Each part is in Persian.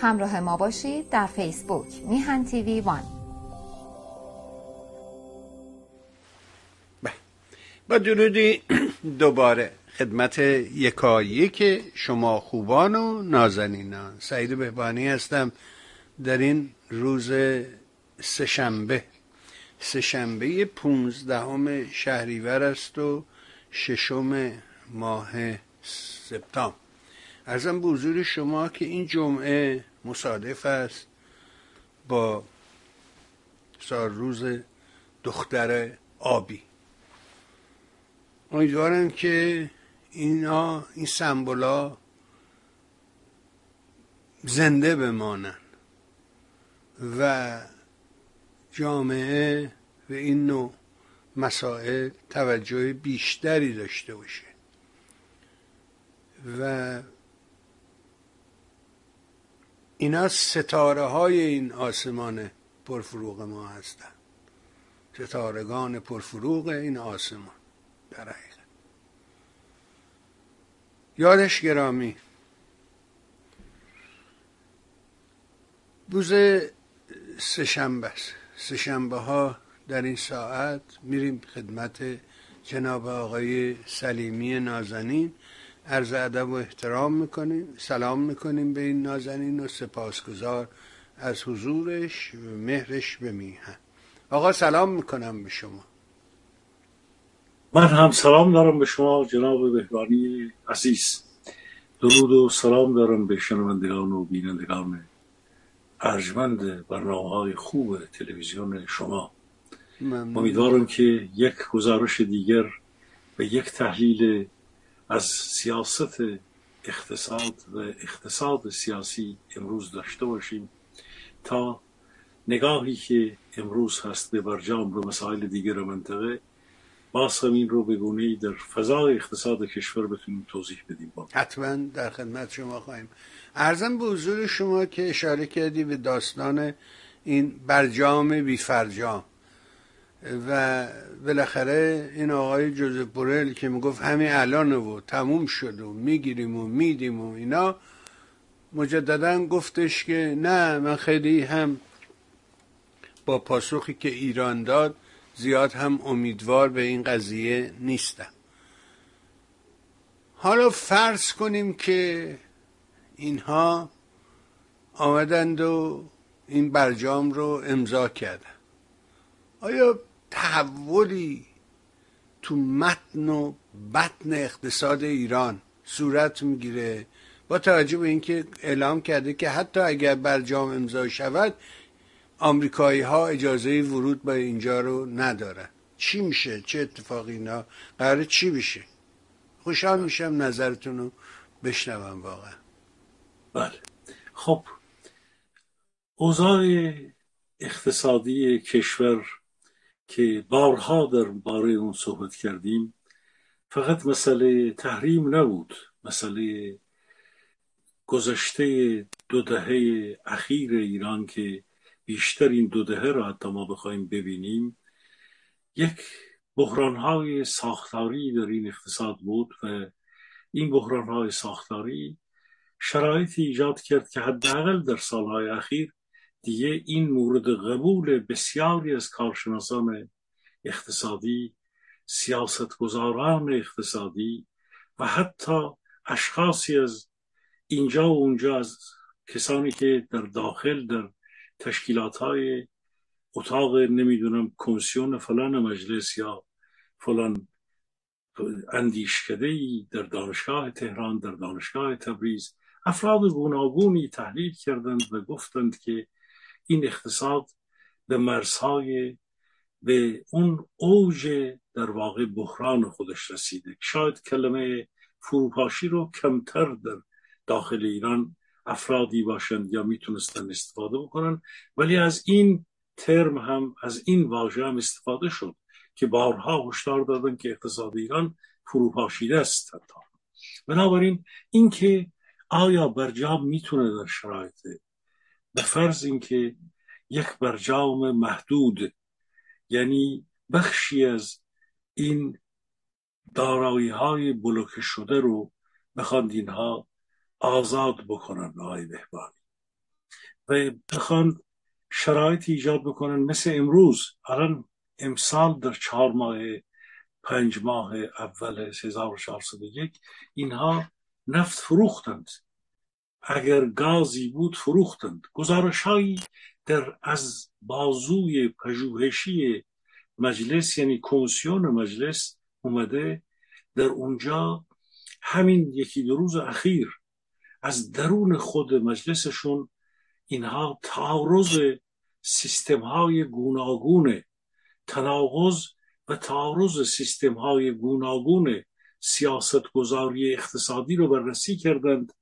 همراه ما باشید در فیسبوک میهن تیوی وان. با درودی دوباره خدمت یکایی که شما خوبان و نازنینان. سعید بهبانی هستم. در این روز سهشنبه سهشنبه پونزدهم شهریور است و ششم ماه سپتامبر. ارزم به حضور شما که این جمعه مصادف است با سال روز دختر آبی. امیدوارم که اینا این سمبولا زنده بمانن و جامعه به این نوع مسائل توجه بیشتری داشته باشه و اینا ستاره های این آسمان پرفروغ ما هستند ستارگان پرفروغ این آسمان در حقیقت. یادش گرامی روز سهشنبه است. سهشنبه ها در این ساعت میریم خدمت جناب آقای سلیمی نازنین. عرض ادب و احترام می‌کنیم سلام می‌کنیم به این نازنین و سپاسگزار از حضورش و مهرش به میهن. آقا سلام می‌کنم به شما. من هم سلام دارم به شما جناب بهبانی عزیز. درود و سلام دارم به شنوندگان و بینندگان ارجمند برنامه های خوب تلویزیون شما. امیدوارم که یک گزارش دیگر و یک تحلیل از سیاست اقتصاد و اقتصاد سیاسی امروز داشته باشیم تا نگاهی که امروز هست به برجام به مسائل دیگر منطقه باز هم این رو بگونه در فضای اقتصاد کشور بتونیم توضیح بدیم. حتما در خدمت شما خواهیم. ارزم به حضور شما که اشاره کردی به داستان این برجام بی فرجام و بالاخره این آقای جوزف بورل که می‌گفت همین الان و تموم شد و می‌گیریم و میدیم و اینا مجددا گفتش که نه من خیلی هم با پاسخی که ایران داد زیاد هم امیدوار به این قضیه نیستم. حالا فرض کنیم که اینها آمدند و این برجام رو امضا کردن. آیا تحولی تو متن و بطن اقتصاد ایران صورت می‌گیره با توجه به اینکه اعلام کرده که حتی اگر برجام امضا شود آمریکایی ها اجازه ورود به اینجا رو ندارن. چی میشه؟ چه اتفاقی اینا؟ قرار چی بشه؟ خوشحال میشم نظرتون رو بشنوم واقعا. بله. خب اوضاع اقتصادی کشور که بارها در باره اون صحبت کردیم فقط مسئله تحریم نبود. مسئله گذشته دو دهه اخیر ایران که بیشتر این دو دهه را حتی ما بخوایم ببینیم. یک بحرانهای ساختاری در این اقتصاد بود و این بحرانهای ساختاری شرایطی ایجاد کرد که حداقل در سالهای اخیر دیگه این مورد قبول بسیاری از کارشناسان اقتصادی سیاستگزاران اقتصادی و حتی اشخاصی از اینجا و اونجا از کسانی که در داخل در تشکیلات های اتاق نمی‌دونم کمیسیون فلان مجلس یا فلان اندیشکده ای در دانشگاه تهران در دانشگاه تبریز افراد گوناگونی تحلیل کردند و گفتند که این اقتصاد به مرزهای به اون اوج در واقع بحران خودش رسیده. شاید کلمه فروپاشی رو کمتر در داخل ایران افرادی باشند یا می‌تونستن استفاده بکنن ولی از این ترم هم از این واژه هم استفاده شد که بارها هشدار دادن که اقتصاد ایران فروپاشیده است بنابراین اینکه آیا برجام می‌تونه در شرایط به فرض اینکه یک برجام محدود یعنی بخشی از این دارایی های بلوکه شده رو بخواند اینها آزاد بکنن آقای بهبانی. و بخوان شرایط ایجاد بکنن مثل امروز. الان امسال در چهار ماه پنج ماه اول 1401 اینها نفت فروختند. اگر گازی بود فروختند. گزارش هایی در از بازوی پژوهشی مجلس یعنی کمیسیون مجلس اومده. در اونجا همین یکی دو روز اخیر از درون خود مجلسشون اینها تعارض سیستم های گوناگون تناقض و تعارض سیستم های گوناگون سیاست گذاری اقتصادی رو بررسی کردند.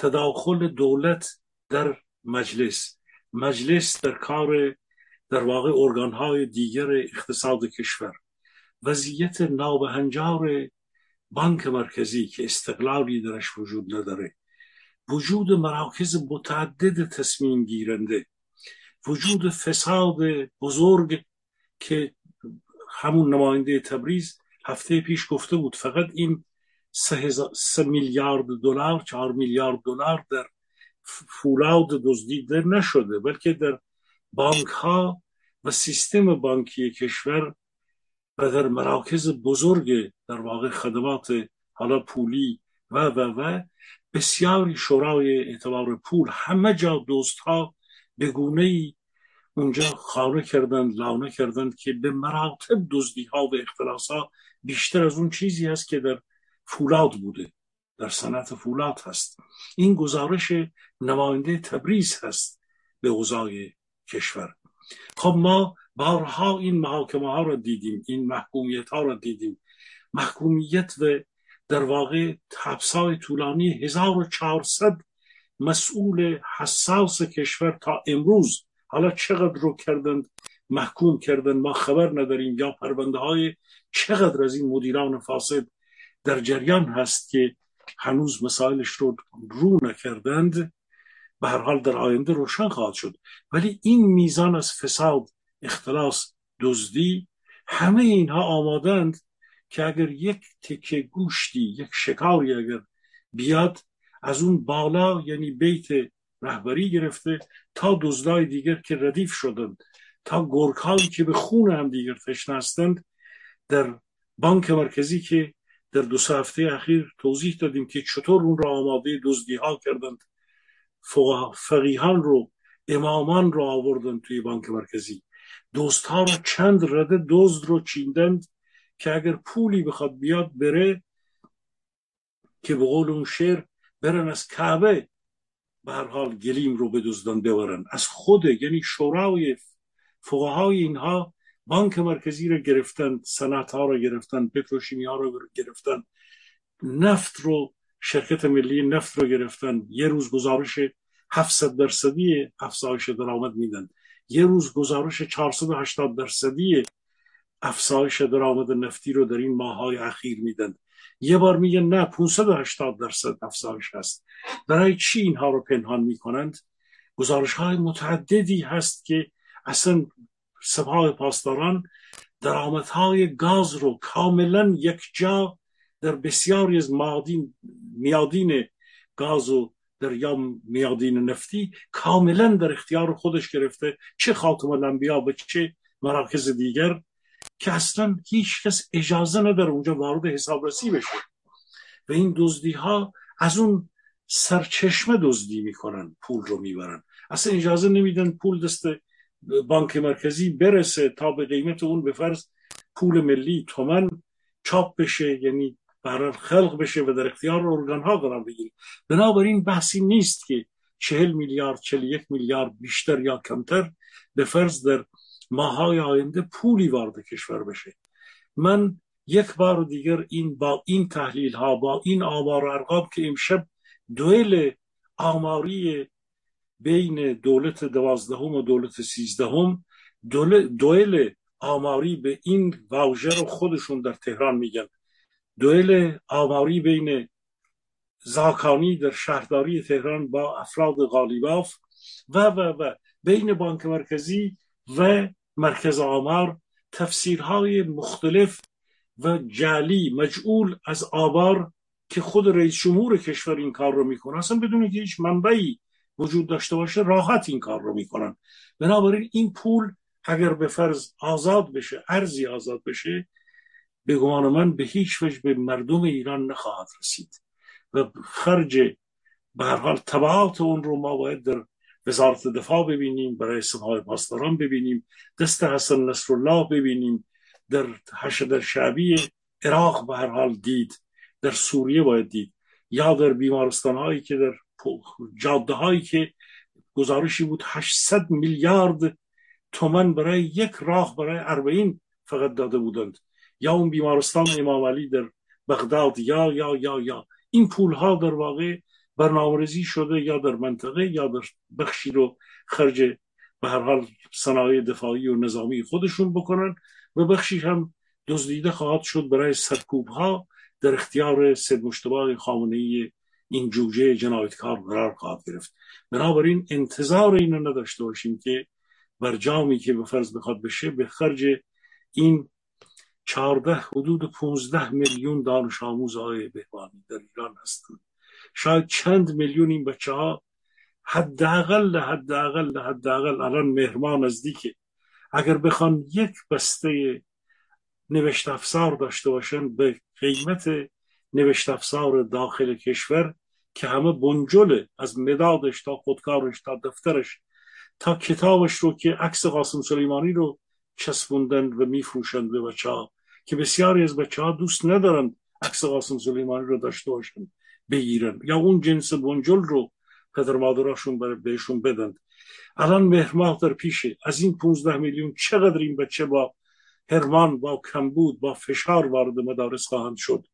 تداخل دولت در مجلس. مجلس در کار در واقع ارگان های دیگر اقتصاد کشور. وضعیت نابهنجار بانک مرکزی که استقلالی درش وجود نداره. وجود مراکز متعدد تصمیم گیرنده. وجود فساد بزرگ که همون نماینده تبریز هفته پیش گفته بود. فقط این سه, میلیارد دلار چهار میلیارد دلار در فولاد دزدیده نشده بلکه در بانک ها و سیستم بانکی کشور و در مراکز بزرگ در واقع خدمات حالا پولی و و و بسیاری شورای اعتبار پول. همه جا دوست ها به گونه ای اونجا خانه کردند لانه کردند که به مراتب دزدی ها و اختلاس ها بیشتر از اون چیزی هست که در فولاد بوده. در صنعت فولاد هست. این گزارش نماینده تبریز هست به اوضاع کشور. خب ما بارها این محاکمه ها را دیدیم این محکومیت ها را دیدیم. محکومیت و در واقع های طولانی 1400 مسئول حساس کشور تا امروز. حالا چقدر رو کردند محکوم کردن ما خبر نداریم یا پرونده های چقدر از این مدیران فاسد در جریان هست که هنوز مسائلش رو رو نکردند به هر حال در آینده روشن خواهد شد. ولی این میزان از فساد اختلاس دزدی همه اینها آمادند که اگر یک تکه گوشتی یک شکاری اگر بیاد از اون بالا یعنی بیت رهبری گرفته تا دزدای دیگر که ردیف شدند تا گرگ که به خون هم دیگر تشنه هستند در بانک مرکزی که در دو سه هفته اخیر توضیح دادیم که چطور اون را آماده دزدی ها کردند. فقیهان رو امامان رو آوردند توی بانک مرکزی. دوست ها را چند رده دزد رو چیندند که اگر پولی بخواد بیاد بره که به قول اون شعر برن از کعبه به هر حال گلیم رو به دزدان ببرن. از خود یعنی شورای فقهای اینها بانک مرکزی رو گرفتن صنعت ها رو گرفتن پتروشیمی ها رو گرفتن نفت رو شرکت ملی نفت رو گرفتن. یه روز گزارش 700 درصدی افزایش درآمد میدن. یه روز گزارش 480 درصدی افزایش درآمد نفتی رو در این ماهای اخیر میدن. یه بار میگن نه 580 درصد افزایش هست. برای چی اینها رو پنهان می‌کنند؟ گزارش های متعددی هست که اصلا سپاه پاسداران درآمدهای گاز رو کاملا یک جا در بسیاری از میادین میادین گاز و در یا میادین نفتی کاملا در اختیار خودش گرفته. چه خاتم الانبیا به چه مراکز دیگر که اصلا هیچ کس اجازه نداره اونجا وارد حسابرسی بشه. و این دزدی ها از اون سرچشمه دزدی می‌کنن پول رو می‌برن. اصلا اجازه نمیدن پول دست بانک مرکزی برسه تا به قیمت اون به فرض پول ملی تومن چاپ بشه یعنی برای خلق بشه و در اختیار ارگان ها قرار بگیره. بنابراین بحثی نیست که چهل میلیارد چهل یک میلیارد بیشتر یا کمتر به فرض در ماهای آینده پولی وارد کشور بشه. من یک بار دیگر این با این تحلیل ها با این آمار ارقام که امشب دوئل آماری بین دولت دوازدهم و دولت سیزدهم دوئل آماری به این واژه رو خودشون در تهران میگن. دوئل آماری بین زاکانی در شهرداری تهران با افراد غالیباف و و و بین بانک مرکزی و مرکز آمار تفسیرهای مختلف و جعلی مجعول از آبار که خود رئیس جمهور کشور این کار رو می‌کنه. اصلا بدون که هیچ منبعی وجود داشته باشه راحت این کار رو می‌کنن. بنابراین این پول اگر به فرض آزاد بشه ارزی آزاد بشه به گمان من به هیچ وجه به مردم ایران نخواهد رسید. و خرج به هر حال تبعات اون رو ما باید در وزارت دفاع ببینیم برای سپاه پاسداران ببینیم دست حسن نصرالله ببینیم در حشد شعبی عراق به هر حال دید در سوریه باید دید یا در بیمارستان هایی که در جاده هایی که گزارشی بود 800 میلیارد تومن برای یک راه برای اربعین فقط داده بودند. یا اون بیمارستان امام علی در بغداد یا یا یا یا. این پول ها در واقع برنامه‌ریزی شده یا در منطقه یا در بخشی رو خرج به هر حال صنایع دفاعی و نظامی خودشون بکنن و بخشی هم دزدیده خواهد شد برای سرکوب ها در اختیار سید مشتبه خامنه ای این جوجه جنایتکار قرار خواهد گرفت. بنابراین انتظار اینو نداشته باشیم که برجامی که به فرض بخواد بشه به خرج این چهارده حدود 15 میلیون دانش آموز های بهبانی در ایران هستند. شاید چند میلیون این بچه ها حداقل حداقل حداقل الان مهرمان نزدیکه اگر بخوان یک بسته نوشت افزار داشته باشن به قیمت نوشت افزار داخل کشور که همه بنجله از مدادش تا خودکارش تا دفترش تا کتابش رو که عکس قاسم سلیمانی رو چسبوندن و میفروشند به بچه ها که بسیاری از بچه ها دوست ندارند عکس قاسم سلیمانی رو داشته باشند بگیرن. یا اون جنس بنجل رو پدر مادراشون بهشون بدند الان مهرماه در پیشه. از این 15 میلیون چقدر این بچه با هرمان با کمبود با فشار وارد مدارس خواهند شد؟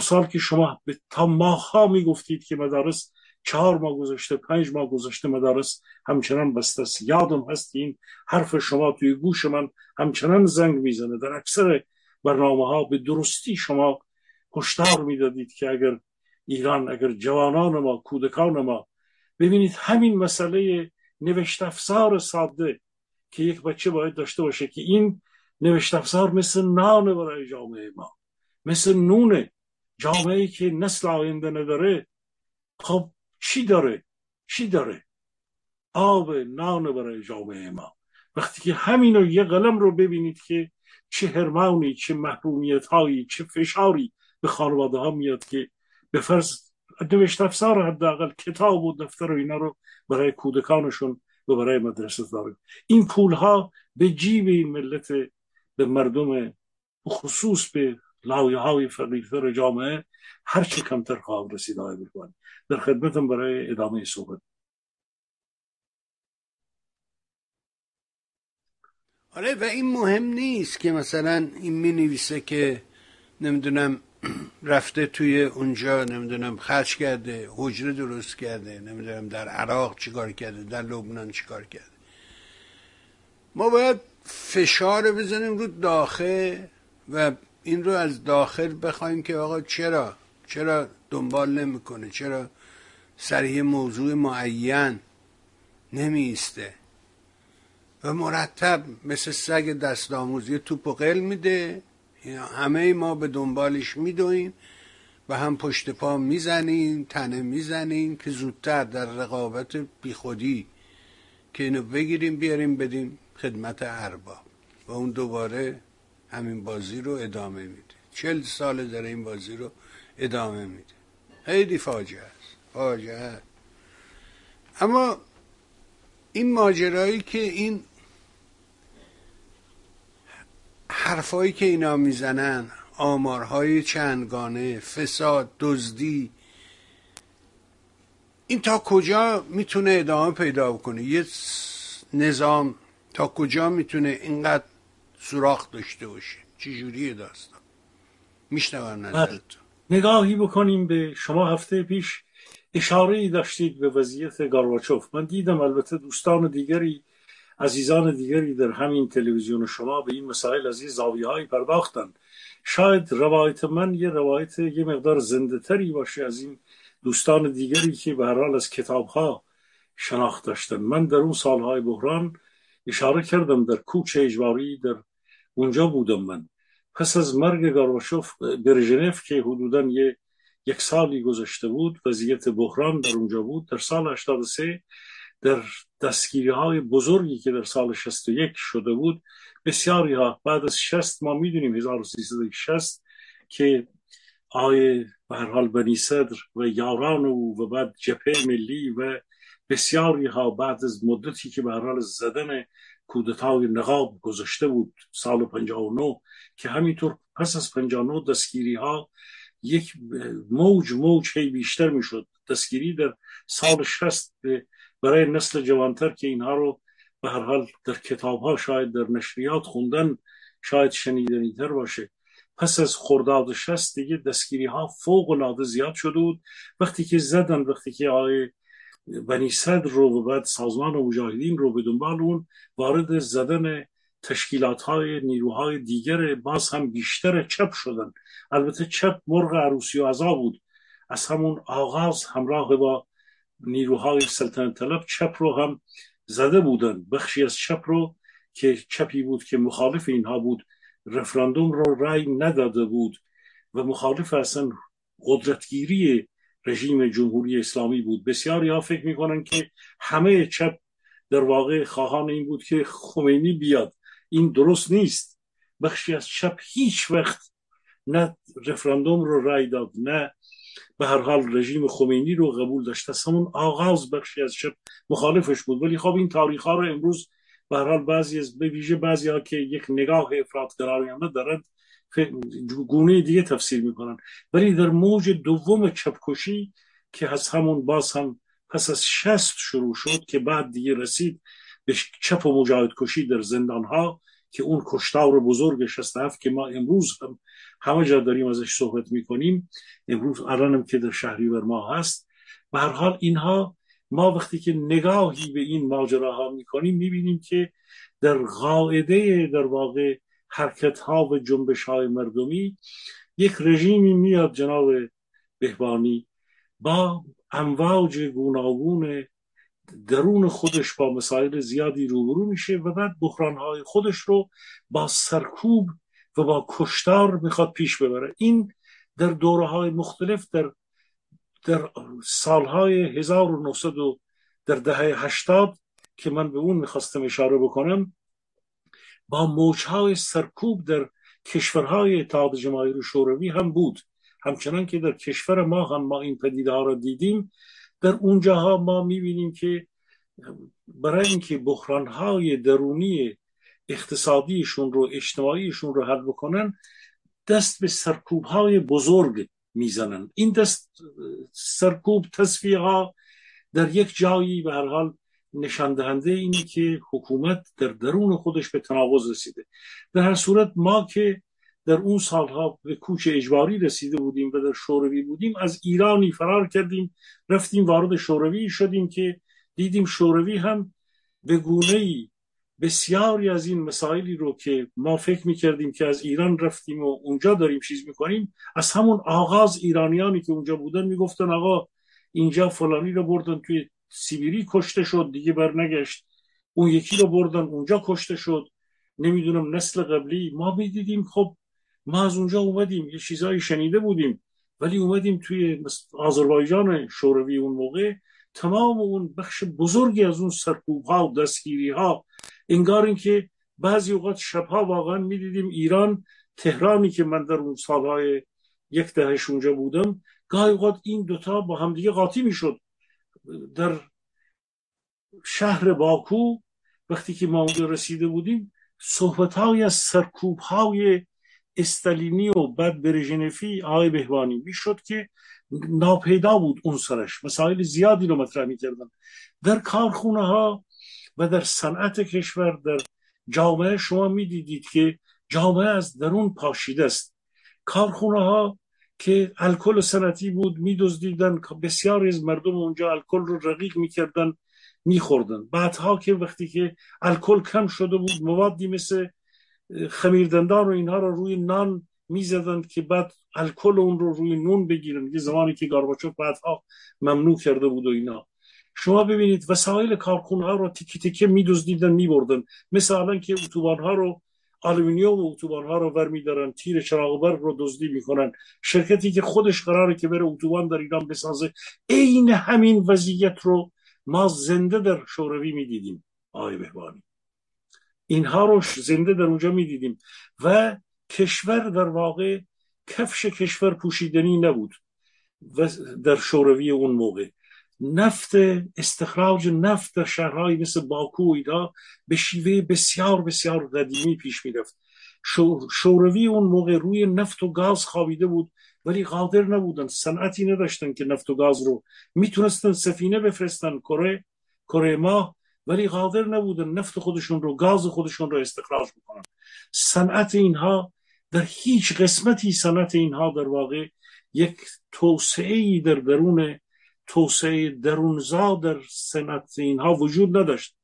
سال که شما تا ماها می‌گفتید که مدارس چهار ماه گذاشته پنج ماه گذاشته مدارس همچنان بسته است. یادم هست این حرف شما توی گوش من همچنان زنگ می‌زنه. در اکثر برنامه ها به درستی شما هشدار می‌دادید که اگر ایران اگر جوانان ما کودکان ما ببینید همین مسئله نوشت افزار ساده که یک بچه باید داشته باشه که این نوشت افزار مثل نان برای جامعه ما مثل نونه جامعه که نسل آینده نداره خب چی داره؟ چی داره؟ آب نان برای جامعه ما. وقتی که همینو یه قلم رو ببینید که چه هرمانی چه محرومیت هایی چه فشاری به خانواده ها میاد که به فرض نوشت افزار حداقل کتاب و دفتر و اینا رو برای کودکانشون و برای مدرسه داره این پول ها به جیب این ملت به مردم خصوص به لایه های فقیرتر جامعه هر چه کمتر خواهد رسید آقای در خدمتم برای ادامه صحبت. آره و این مهم نیست که مثلا این می نویسه که نمی‌دونم رفته توی اونجا نمی‌دونم خرج کرده حجره درست کرده نمی‌دونم در عراق چیکار کرده در لبنان چیکار کرده. ما باید فشار بزنیم رو داخل و این رو از داخل بخوایم که آقا چرا؟ چرا دنبال نمی‌کنه؟ چرا سریع موضوع معین نمیسته و مرتب مثل سگ دست آموزی توپ و قل میده. همه ما به دنبالش میدویم و هم پشت پا می‌زنیم تنه می‌زنیم که زودتر در رقابت بیخودی که اینو بگیریم بیاریم بدیم خدمت ارباب. و اون دوباره همین بازی رو ادامه میده. چل سال داره این بازی رو ادامه میده. خیلی فاجعه است. فاجعه. اما این ماجرایی که این حرفایی که اینا می‌زنن آمارهای چندگانه فساد دزدی این تا کجا می‌تونه ادامه پیدا کنه یه نظام تا کجا می‌تونه اینقدر سوراخ داشته باشه. چجوریه داستان؟ میشنوم نظرتون. بله. نگاهی بکنیم به شما هفته پیش اشاره داشتید به وضعیت گارواچوف. من دیدم البته دوستان دیگری عزیزان دیگری در همین تلویزیون شما به این مسائل از این زاویه های پرداختن شاید روایت من یه روایت یه مقدار زنده تری باشه از این دوستان دیگری که به هر حال از کتاب ها شناخت داشتن. من در اون سالهای بحران اشاره کردم در کوچ اجباری در اونجا بودم من. پس از مرگ گارباشوف برژنف که حدودا یه یک سالی گذشته بود وضعیت بحران در اونجا بود. در سال 83 در دستگیری های بزرگی که در سال 61 شده بود بسیاری ها بعد از 60 ما می‌دونیم 1360 که آقای به هر حال بنی صدر و یاران او و بعد جبهه ملی و بسیاری ها بعد از مدتی که به هر حال زدن کودتای نقاب گذاشته بود سال 59 که همینطور پس از 59 دستگیری ها یک موج موج هی بیشتر می‌شد. دستگیری در سال 60 برای نسل جوانتر که اینها رو به هر حال در کتاب ها شاید در نشریات خوندن شاید شنیدنی تر باشه. پس از خرداد شست دیگه دستگیری ها فوق العاده زیاد شده بود. وقتی که زدن وقتی که آقای بنی صدر رو و بعد سازمان مجاهدین رو به دنبال اون وارد زدن تشکیلات های نیروهای دیگر باز هم بیشتر چپ شدن. البته چپ مرغ عروسی و عذا بود. از همون آغاز همراه با نیروهای سلطنت طلب چپ رو هم زده بودن. بخشی از چپ رو که چپی بود که مخالف اینها بود رفراندوم رو رأی نداده بود و مخالف اصلا قدرتگیری رژیم جمهوری اسلامی بود. بسیاری ها فکر می‌کنن که همه چپ در واقع خواهان این بود که خمینی بیاد. این درست نیست. بخشی از چپ هیچ وقت نه رفراندوم رو رای داد نه به هر حال رژیم خمینی رو قبول داشت. از همون آغاز بخشی از چپ مخالفش بود. ولی خب این تاریخ ها رو امروز به هر حال بعضی از به ویژه بعضی ها که یک نگاه افراطگرایانه دارند گونه دیگه تفسیر می‌کنن. ولی در موج دوم چپکشی که از همون باز هم پس از شست شروع شد که بعد دیگه رسید به چپ و مجاهد کشی در زندان ها که اون کشتار بزرگ هفت که ما امروز هم همه جا داریم ازش صحبت می‌کنیم. امروز الانم که در شهری بر ما هست. به هر حال اینها ما وقتی که نگاهی به این ماجراها می‌کنیم می‌بینیم که در قاعده در واقع حرکت ها و جنبش های مردمی یک رژیمی میاد جناب بهبانی با امواج گوناگون درون خودش با مسائل زیادی روبرو میشه و بعد بحران های خودش رو با سرکوب و با کشتار می‌خواد پیش ببره. این در دوره های مختلف در در سالهای 1900 در دهه 80 که من به اون می‌خواستم اشاره بکنم با موجهای سرکوب در کشورهای اتحاد جماهیر شوروی هم بود. همچنان که در کشور ما هم ما این پدیده ها را دیدیم در اونجاها ما می‌بینیم که برای اینکه بحرانهای درونی اقتصادیشون رو اجتماعیشون رو حل بکنن دست به سرکوب های بزرگ می‌زنن. این دست سرکوب تصفیه ها در یک جایی به هر حال نشان دهنده اینه که حکومت در درون خودش به تناقض رسیده. در هر صورت ما که در اون سالها به کوچ اجباری رسیده بودیم و در شوروی بودیم از ایرانی فرار کردیم رفتیم وارد شوروی شدیم که دیدیم شوروی هم به گونه ای بسیاری از این مسائلی رو که ما فکر می‌کردیم که از ایران رفتیم و اونجا داریم چیز می‌کنیم از همون آغاز ایرانیانی که اونجا بودن می‌گفتن آقا اینجا فلانی رو بردن توی سیبیری کشته شد دیگه برنگشت. اون یکی رو بردن اونجا کشته شد. نمی‌دونم نسل قبلی. ما می‌دیدیم خب ما از اونجا اومدیم. یه چیزایی شنیده بودیم. ولی اومدیم توی آذربایجان شوروی اون موقع. تمام اون بخش بزرگی از اون سرکوب ها و دستگیری ها انگار اینکه بعضی اوقات شبها واقعا می‌دیدیم ایران تهرانی که من در اون سالهای یک دهش اونجا بودم گاهی اوقات این دوتا با همدیگه قاطی می‌شد. در شهر باکو وقتی که ما اونجا رسیده بودیم صحبت های از سرکوب های استالینی و بعد برژنفی آقای بهوانی می‌شد که ناپیدا بود اون سرش. مسائل زیادی رو مطرح می‌کردن. در کارخونه ها و در صنعت کشور در جامعه شما می‌دیدید که جامعه از درون پاشیده است. کارخونه ها که الکل سنتی بود میدزدیدن بسیاری از مردم اونجا الکل رو رقیق می‌کردن میخوردن. بعدها که وقتی که الکل کم شده بود موادی مثل خمیردندان و اینها رو روی نان می‌زدن که بعد الکل اون رو روی نون بگیرن یه زمانی که گارباچوف بعدها ممنوع کرده بود و اینا. شما ببینید وسایل کارخونه ها رو تیکه تیکه میدزدیدن میبردن مثل الان که اتوبان ها رو آلومینیوم و اتوبان ها رو ور میدارن تیر چراغ برق رو دزدی می‌کنن. شرکتی که خودش قراره که بره اتوبان در ایران بسازه عین همین وضعیت رو ما زنده در شوروی می‌دیدیم آقای بهبهانی. اینها رو زنده در اونجا می‌دیدیم و کشور در واقع کفش کشور پوشیدنی نبود و در شوروی اون موقع. نفت استخراج نفت در شهرهایی مثل باکو و اینا به شیوه بسیار بسیار قدیمی پیش می‌رفت. شوروی اون موقع روی نفت و گاز خوابیده بود ولی قادر نبودن صنعتی نداشتن که نفت و گاز رو. می‌تونستن سفینه بفرستن کره کره ما ولی قادر نبودن نفت خودشون رو گاز خودشون رو استخراج بکنن. صنعت اینها در هیچ قسمتی صنعت اینها در واقع یک توسعه در درون توسعه درونزا در صنعت اینها وجود نداشت.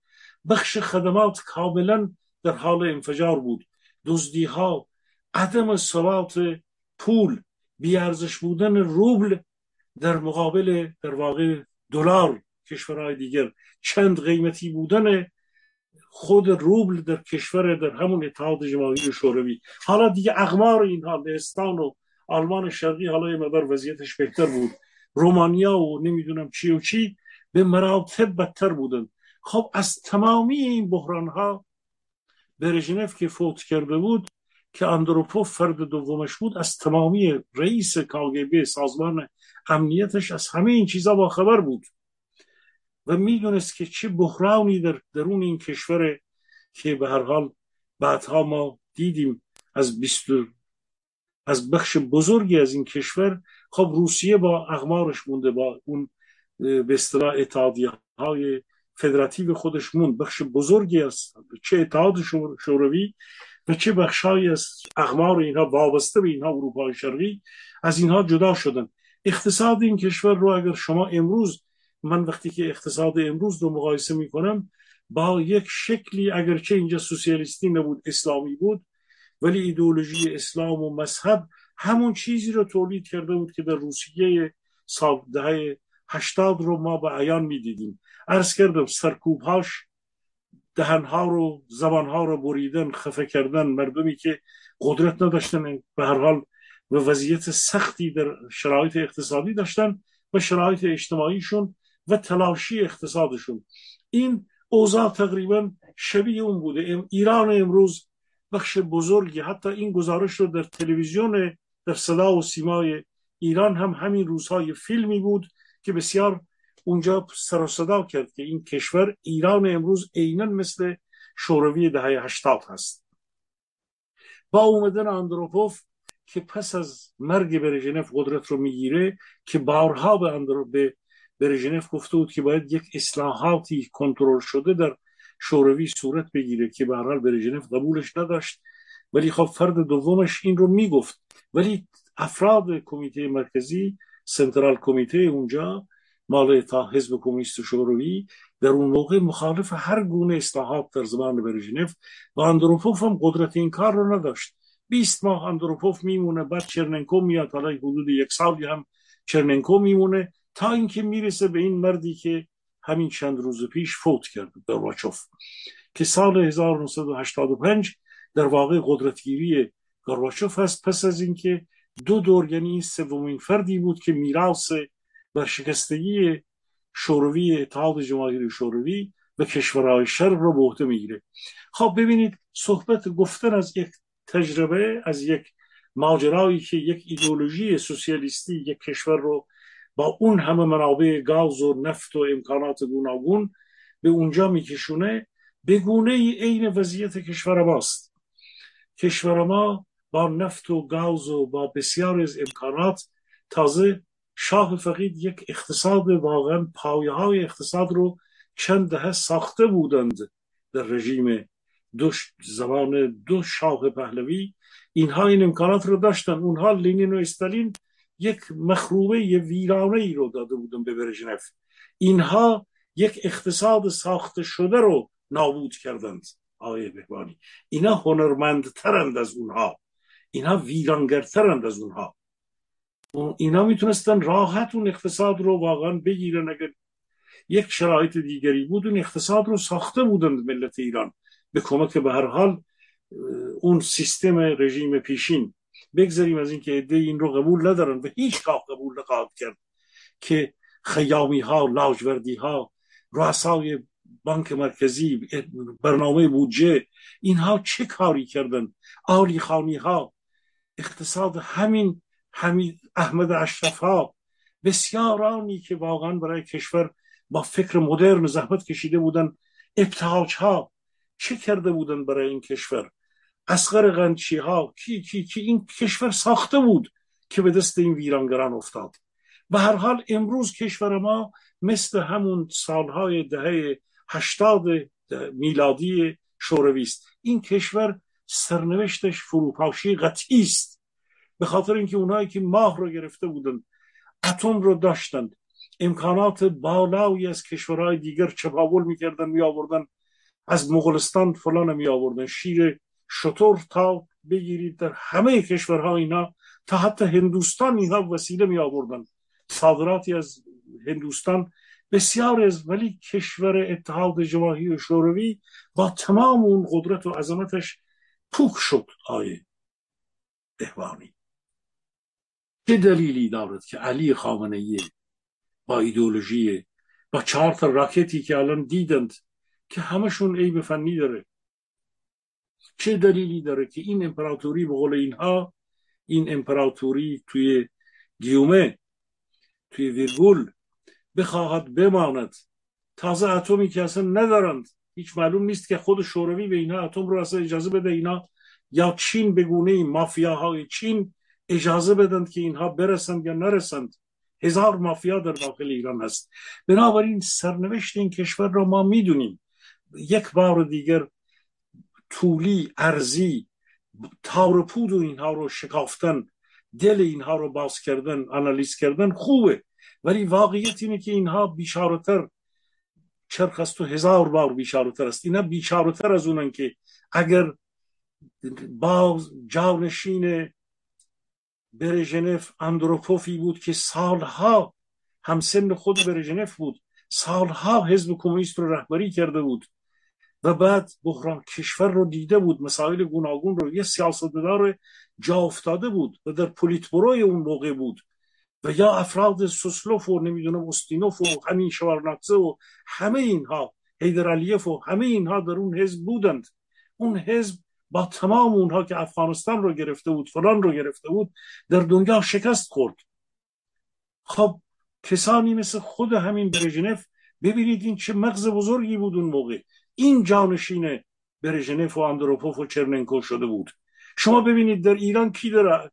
بخش خدمات کاملا در حال انفجار بود. دزدی ها عدم ثبات پول بیارزش بودن روبل در مقابل در واقع دلار کشورهای دیگر. چند قیمتی بودن خود روبل در کشور در همون اتحاد جماهیر شوروی. حالا دیگه اغمار اینها لهستان و آلمان شرقی حالا یه مقدار وضعیتش بهتر بود. رومانیا و نمی‌دونم چی و چی به مراتب بدتر بودن. خب از تمامی این بحران ها برژنف که فوت کرده بود که اندروپوف فرد دومش بود از تمامی رئیس کاگبه سازمان امنیتش از همه این چیزا با خبر بود. و می‌دونست که چه بحرانی در درون این کشور که به هر حال بعدها ما دیدیم از بیست از بخش بزرگی از این کشور خب روسیه با اغمارش مونده با اون به اصطلاح اتحادیه های فدراتیو خودش موند. بخش بزرگی از چه اتحاد شوروی و چه بخشهایی از اغمار اینها وابسته به اینها اروپای شرقی از اینها جدا شدن. اقتصاد این کشور رو اگر شما امروز من وقتی که اقتصاد امروز رو مقایسه می کنم با یک شکلی اگرچه اینجا سوسیالیستی نبود اسلامی بود ولی ایدولوژی اسلام و مذهب همون چیزی رو تولید کرده بود که در روسیه دهه هشتاد رو ما به عیان می‌دیدیم. عرض کردم سرکوبهاش دهنها رو زبانها رو بریدن خفه کردن مردمی که قدرت نداشتن به هر حال و وضعیت سختی در شرایط اقتصادی داشتن و شرایط اجتماعیشون و تلاشی اقتصادشون. این اوضاع تقریبا شبیه اون بوده. ایران امروز بخش بزرگی حتی این گزارش رو در تلویزیون در صدا و سیمای ایران هم همین روزهای فیلمی بود که بسیار اونجا سر صدا کرد که این کشور ایران امروز عینا مثل شوروی دهه هشتاد هست. با اومدن اندروپوف که پس از مرگ برژنف قدرت رو می‌گیره که بارها به اندرو به برژنف گفته بود که باید یک اصلاحاتی کنترل شده در شوروی صورت بگیره که به هر برژنف قبولش نداشت. ولی خب فرد دومش این رو می‌گفت. ولی افراد کمیته مرکزی سنترال کمیته اونجا مال تا حزب کمونیست شوروی در اون موقع مخالف هر گونه اصلاحات در زمان برژنف و اندروپوف هم قدرت این کار رو نداشت. 20 ماه اندروپوف میمونه بعد چرننکو میاد حالا حدود یک سالی هم چرننکو میمونه تا اینکه می‌رسه به این مردی که همین چند روز پیش فوت کرد گرباچوف که سال 1985 در واقع قدرتگیری گرباچوف هست پس از اینکه دو دور یعنی این سومین فردی بود که میراث برشکستگی شوروی اتحاد جماهیر شوروی و کشورهای شرق رو به عهده می‌گیره. خب ببینید صحبت گفتن از یک تجربه از یک ماجرایی که یک ایدولوژی سوسیالیستی یک کشور رو با اون همه منابع گاز و نفت و امکانات گوناگون به اونجا میکشونه به گونه عین وضعیت کشور ماست. کشور ما با نفت و گاز و با بسیار از امکانات تازه شاه فقید یک اقتصاد واقعا پایه های اقتصاد رو چند دهه ساخته بودند در رژیم دو زمان دو شاه پهلوی. اینها این امکانات رو داشتن. اونها لینین و استالین یک مخروبه ویرانه ای رو داده بودن به برژنف اینها یک اقتصاد ساخته شده رو نابود کردند آقای بهبانی اینا هنرمندترند از اونها. اینا ویرانگرترند از اونها. اینا می‌تونستن راحت اون اقتصاد رو واقعا بگیرن. اگر یک شرایط دیگری بود اون اقتصاد رو ساخته بودند ملت ایران. به کمک به هر حال اون سیستم رژیم پیشین. بگذاریم از اینکه عده این رو قبول ندارن و هیچ قبول نخواهد کرد که خیامی ها لاجوردی ها رؤسای بانک مرکزی برنامه بودجه اینها چه کاری کردن؟ آلی خانی ها اقتصاد همین حمید احمد اشرف ها بسیارانی که واقعا برای کشور با فکر مدرن زحمت کشیده بودن ابتهاج ها چه کرده بودن برای این کشور؟ اسقر غنچی ها کی کی کی؟ این کشور ساخته بود که به دست این ویرانگران افتاد. به هر حال امروز کشور ما مثل همون سالهای دهه هشتاد میلادی شوروی است. این کشور سرنوشتش فروپاشی قطعی است. به خاطر اینکه اونایی که ماه رو گرفته بودن اتم رو داشتند امکانات بالایی از کشورهای دیگر چپاول می‌کردن می آوردن از مغولستان فلان می آوردن شیر شطور تا بگیرید در همه کشورها اینا تا حتی هندوستان اینها وسیله می آوردن صادراتی از هندوستان بسیار از ولی کشور اتحاد جماهیر شوروی با تمام اون قدرت و عظمتش پوک شد آیه احوانی چه دلیلی دارد که علی خامنه با ایدولوژی با چهار تا راکتی که الان دیدند که همشون عیب فنی داره؟ چه دلیلی داره که این امپراتوری به قول اینها این امپراتوری توی گیومه توی ویرگول بخواهد بماند؟ تازه اتمی که اصلا ندارند هیچ معلوم نیست که خود شوروی به اینها اتم رو اصلا اجازه بده اینا یا چین بگونه مافیاهای چین اجازه بدند که اینها برسند یا نرسند. هزار مافیا در داخل ایران هست. بنابراین سرنوشت این کشور را ما می‌دونیم. یک بار دیگر طولی ارزی تار پود و اینها رو شکافتن دل اینها رو باز کردن آنالیز کردن خوبه. ولی واقعیت اینه که اینها بیشارتر چرخ است و هزار بار بیشارتر است. اینا بیشارتر از اونن که اگر با جانشین برژنف اندروپوفی بود که سالها همسن خود برژنف بود سالها حزب کمونیست رو رهبری کرده بود و بعد بحران کشور رو دیده بود مسائل گوناگون رو یه سیاستمدار جا افتاده بود و در پولیتبروی اون موقع بود. و یا افراد سوسلوف و نمی‌دونم استینوف و همین شوارناکسه و همه اینها هیدر و همه اینها در اون حزب بودند. اون حزب با تمام اونها که افغانستان رو گرفته بود فلان رو گرفته بود در دنیا شکست خورد. خب کسانی مثل خود همین برژنف ببینید این چه مغز بزرگی بود اون موقع. این جانشین برژنف و اندروپوف و چرننکو شده بود. شما ببینید در ایران کی داره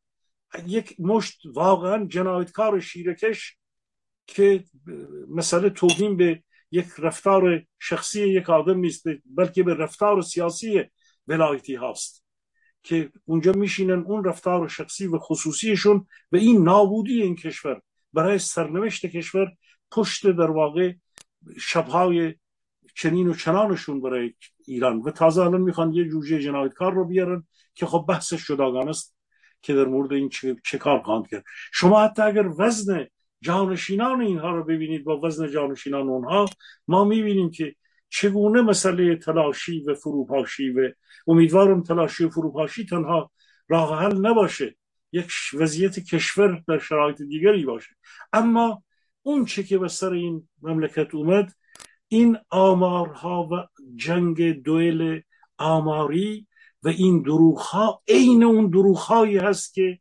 یک مشت واقعا جنایتکار شیرکش که مثلا توهین به یک رفتار شخصی یک آدم نیست بلکه به رفتار سیاسی ولایتی هاست که اونجا میشینن اون رفتار شخصی و خصوصیشون و این نابودی این کشور برای سرنوشت کشور پشت در واقع شبهای چنین و چنانشون برای ایران. و تازه الان می‌خوان یه جوجه جنایتکار رو بیارن که خب بحثش جداگانه است. که در مورد این چه, کار خواهند کرد. شما حتی اگر وزن جانشینان اینها رو ببینید با وزن جانشینان اونها ما می‌بینیم که چگونه مسئله تلاشی و فروپاشی و امیدوارم تلاشی و فروپاشی تنها راه حل نباشه. یک وضعیت کشور در شرایط دیگری باشه. اما اون چه که به سر این مملکت اومد این آمارها و جنگ دوئل آماری و این دروغ ها عین اون دروغ هایی هست که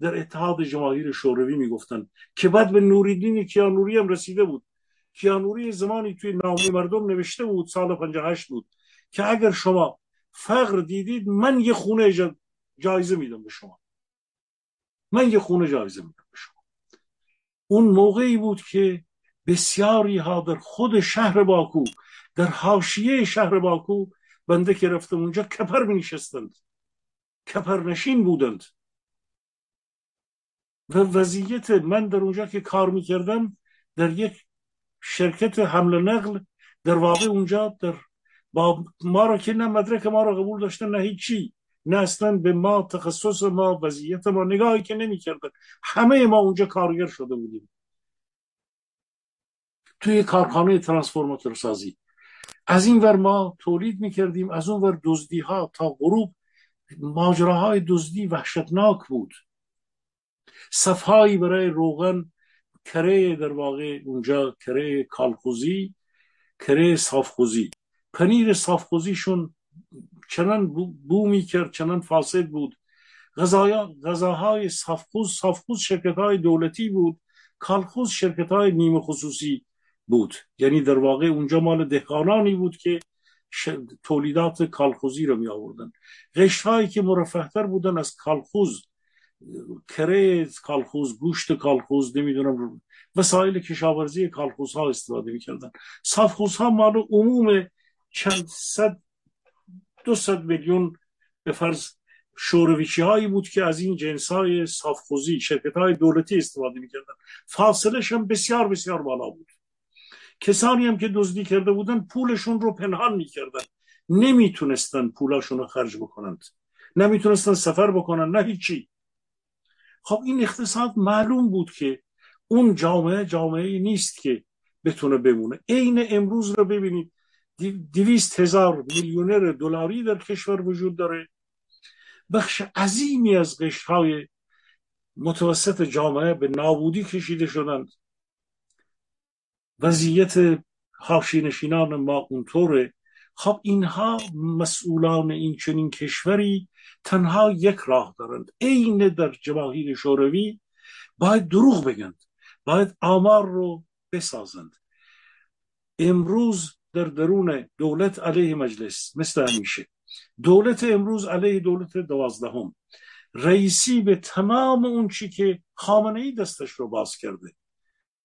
در اتحاد جماهیر شوروی می‌گفتن که بعد به نوریدین کیانوری هم رسیده بود. کیانوری زمانی توی نامه مردم نوشته بود سال 58 بود که اگر شما فقر دیدید من یه خونه جایزه میدم به شما. من یه خونه جایزه میدم به شما. اون موقعی بود که بسیاری ها در خود شهر باکو در حاشیه شهر باکو بنده که رفتم اونجا کپر می نشستند کپرنشین بودند. و وضعیت من در اونجا که کار می‌کردم در یک شرکت حمل نقل در واقع اونجا در با ما را که نه مدرک ما را قبول داشتن نه هیچی. نه اصلا به ما تخصص ما وضعیت ما نگاهی که نمی کردن همه ما اونجا کارگر شده بودیم. توی کارخانه ترانسفورماتور سازی. از این ور ما تولید می‌کردیم از اون ور دزدی ها تا غروب ماجراهای دزدی وحشتناک بود. صفهایی برای روغن کره در واقع اونجا کره کالخوزی کره صافخوزی. پنیر صافخوزیشون چنان بو می کرد چنان فاسد بود. غذاهای صافخوز صافخوز شرکت های دولتی بود کالخوز شرکت های نیمه خصوصی. بود. یعنی در واقع اونجا مال دهقانانی بود که تولیدات کالخوزی رو می آوردن قشت هایی که مرفهتر بودن از کالخوز کره کالخوز گوشت کالخوز نمی‌دونم وسایل کشاورزی کالخوز ها استفاده می‌کردن. صافخوز ها مال عموم چند صد دو صد میلیون به فرض شورویچی هایی بود که از این جنس های صافخوزی شرکت های دولتی استفاده می‌کردن. فاصلش هم بسیار بسیار بالا بود. کسانی هم که دزدی کرده بودن پولشون رو پنهان می‌کردن. نمی‌تونستن پولاشون رو خرج بکنند. نمی‌تونستن سفر بکنن نه هیچی. خب این اقتصاد معلوم بود که اون جامعه جامعه نیست که بتونه بمونه. عین امروز رو ببینید. دویست هزار میلیونر دلاری در کشور وجود داره. بخش عظیمی از قشرهای متوسط جامعه به نابودی کشیده شدند. وضعیت حاشینشینان ما اونطوره. خب اینها مسئولان این چنین کشوری تنها یک راه دارند. عین در جماهیر شوروی باید دروغ بگند. باید آمار رو بسازند. امروز در درون دولت علیه مجلس مثل همیشه. دولت امروز علیه دولت دوازدهم. رئیسی به تمام اون چی که خامنه ای دستش رو باز کرده.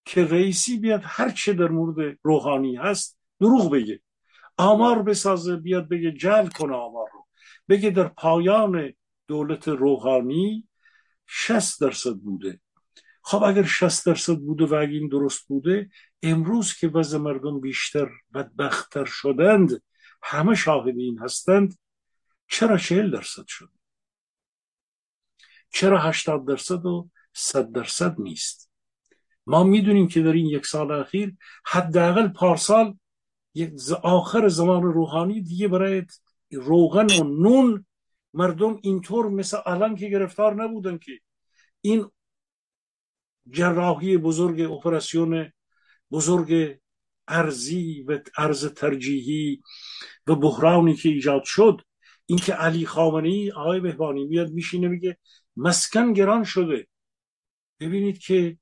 که رئیسی بیاد هر چه در مورد روحانی هست دروغ بگه. آمار بسازه بیاد بگه جل کنه آمار رو. بگه در پایان دولت روحانی 60 درصد بوده. خب اگر 60 درصد بوده و اگر این درست بوده امروز که وضع مردم بیشتر بدبختتر شدند همه شاهد این هستند چرا 40 درصد شد؟ چرا 80 درصد و 100 درصد نیست؟ ما می‌دونیم که در این یک سال اخیر حداقل پارسال آخر زمان روحانی دیگه برای روغن و نون مردم اینطور مثل الان که گرفتار نبودن که این جراحی بزرگ اپراسیون بزرگ ارزی و ارز ترجیحی و بحرانی که ایجاد شد اینکه علی خامنی آقای بهبانی میاد میشینه میگه مسکن گران شده. ببینید که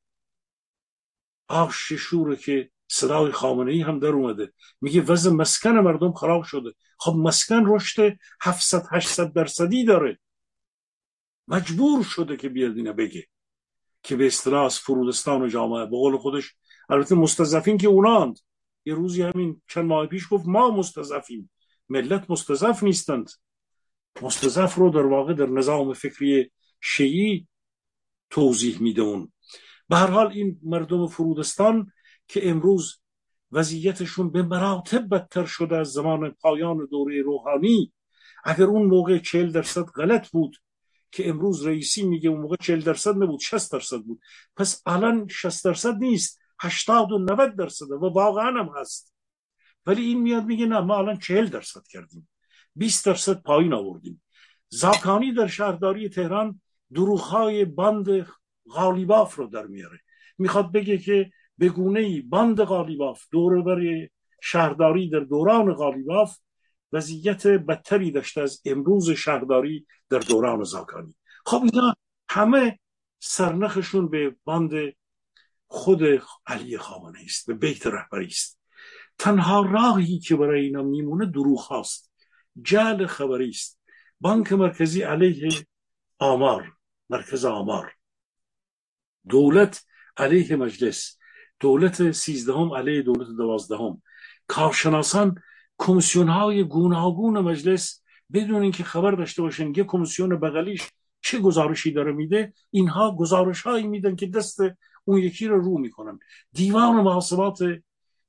آش شوره که صدای خامنه ای هم در اومده. میگه وضع مسکن مردم خراب شده. خب مسکن رشد 700 800 درصدی داره. مجبور شده که بیاد اینو بگه. که به اصطلاح فرودستان و جامعه. به قول خودش البته مستضعفین که اوناند. یه روزی همین چند ماه پیش گفت ما مستضعفیم. ملت مستضعف نیستند. مستضعف رو در واقع در نظام فکری شیعی توضیح میده اون. به هر حال این مردم فرودستان که امروز وضعیتشون به مراتب بدتر شده از زمان پایان دوره روحانی اگر اون موقع چهل درصد غلط بود که امروز رئیسی میگه اون موقع چهل درصد نبود 60 درصد بود. پس الان 60 درصد نیست 80 و 90 درصده و واقعا هم هست. ولی این میاد میگه نه ما الان 40 درصد کردیم. 20 درصد پایین آوردیم. زاکانی در شهرداری تهران دروغهای بند غالیباف رو در میاره. می‌خواد بگه که به گونه ای باند غالیباف دور بر شهرداری در دوران غالیباف وضعیت بدتری داشته از امروز شهرداری در دوران زاکانی. خب اینا همه سرنخشون به باند خود علی خامنه است به بیت رهبری است تنها راهی که برای اینا میمونه دروغ هاست. جل خبری است. بانک مرکزی علیه آمار مرکز آمار. دولت علیه مجلس دولت سیزدهم علیه دولت دوازدهم. کارشناسان کمیسیون های گوناگون مجلس بدون اینکه خبر داشته باشن یه کمیسیون بغلیش چه گزارشی داره میده اینها گزارش هایی میدن که دست اون یکی رو رو می‌کنن. دیوان محاسبات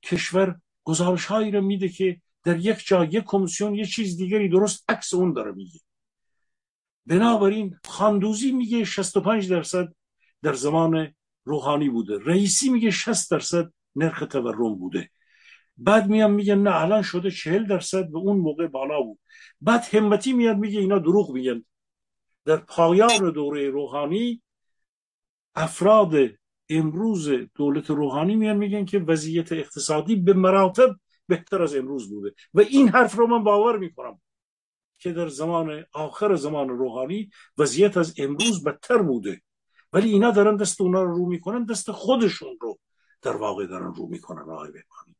کشور گزارش هایی رو میده که در یک جا یک کمیسیون یه چیز دیگری درست عکس اون داره میگه. بنابراین خاندوزی میگه 65 درصد در زمان روحانی بوده. رئیسی میگه 60 درصد نرخ تورم بوده. بعد میان میگن نه الان شده چهل درصد به اون موقع بالا بود. بعد همتی میاد میگه اینا دروغ میگن. در پایان دوره روحانی افراد امروز دولت روحانی میان میگن که وضعیت اقتصادی به مراتب بهتر از امروز بوده. و این حرف رو من باور می‌کنم که در زمان آخر زمان روحانی وضعیت از امروز بدتر بوده. ولی اینا دارن دست اونا رو رو می‌کنن دست خودشون رو در واقع دارن رو می‌کنن آقای بهبانی.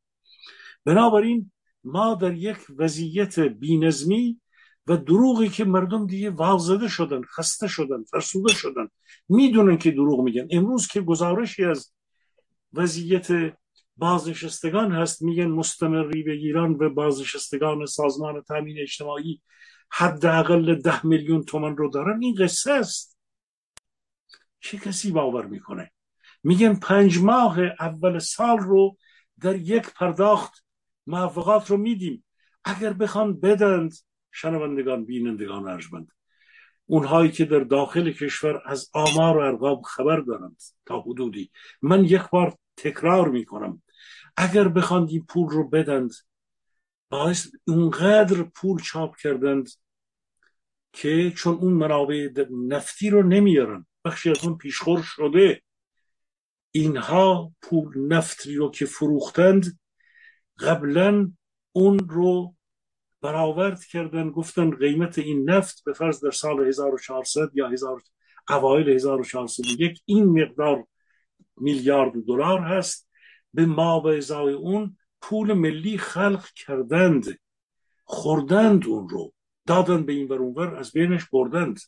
بنابراین ما در یک وضعیت بینظمی و دروغی که مردم دیگه واضده شدن خسته شدن فرسوده شدن می‌دونن که دروغ میگن. امروز که گزارشی از وضعیت بازنشستگان هست میگن مستمری بگیرن و بازنشستگان سازمان تامین اجتماعی حداقل ده میلیون تومن رو دارن. این قصه است. چه کسی باور می‌کنه؟ میگن پنج ماه اول سال رو در یک پرداخت موافقات رو میدیم. اگر بخوان بدند شنوندگان بینندگان ارجمند اونهایی که در داخل کشور از آمار و ارقام خبر دارند تا حدودی. من یک بار تکرار می‌کنم. اگر بخواند این پول رو بدند باعث اونقدر پول چاپ کردند که چون اون منابع نفتی رو نمیارن بخشی از اون پیشخور شده. اینها پول نفتی رو که فروختند قبلا اون رو برآورد کردن گفتن قیمت این نفت به فرض در سال 1400 یا 1000 اوایل 1401 این مقدار میلیارد دلار هست. به ما به ازای اون پول ملی خلق کردند خوردند اون رو دادن به این ور از بینش بردند.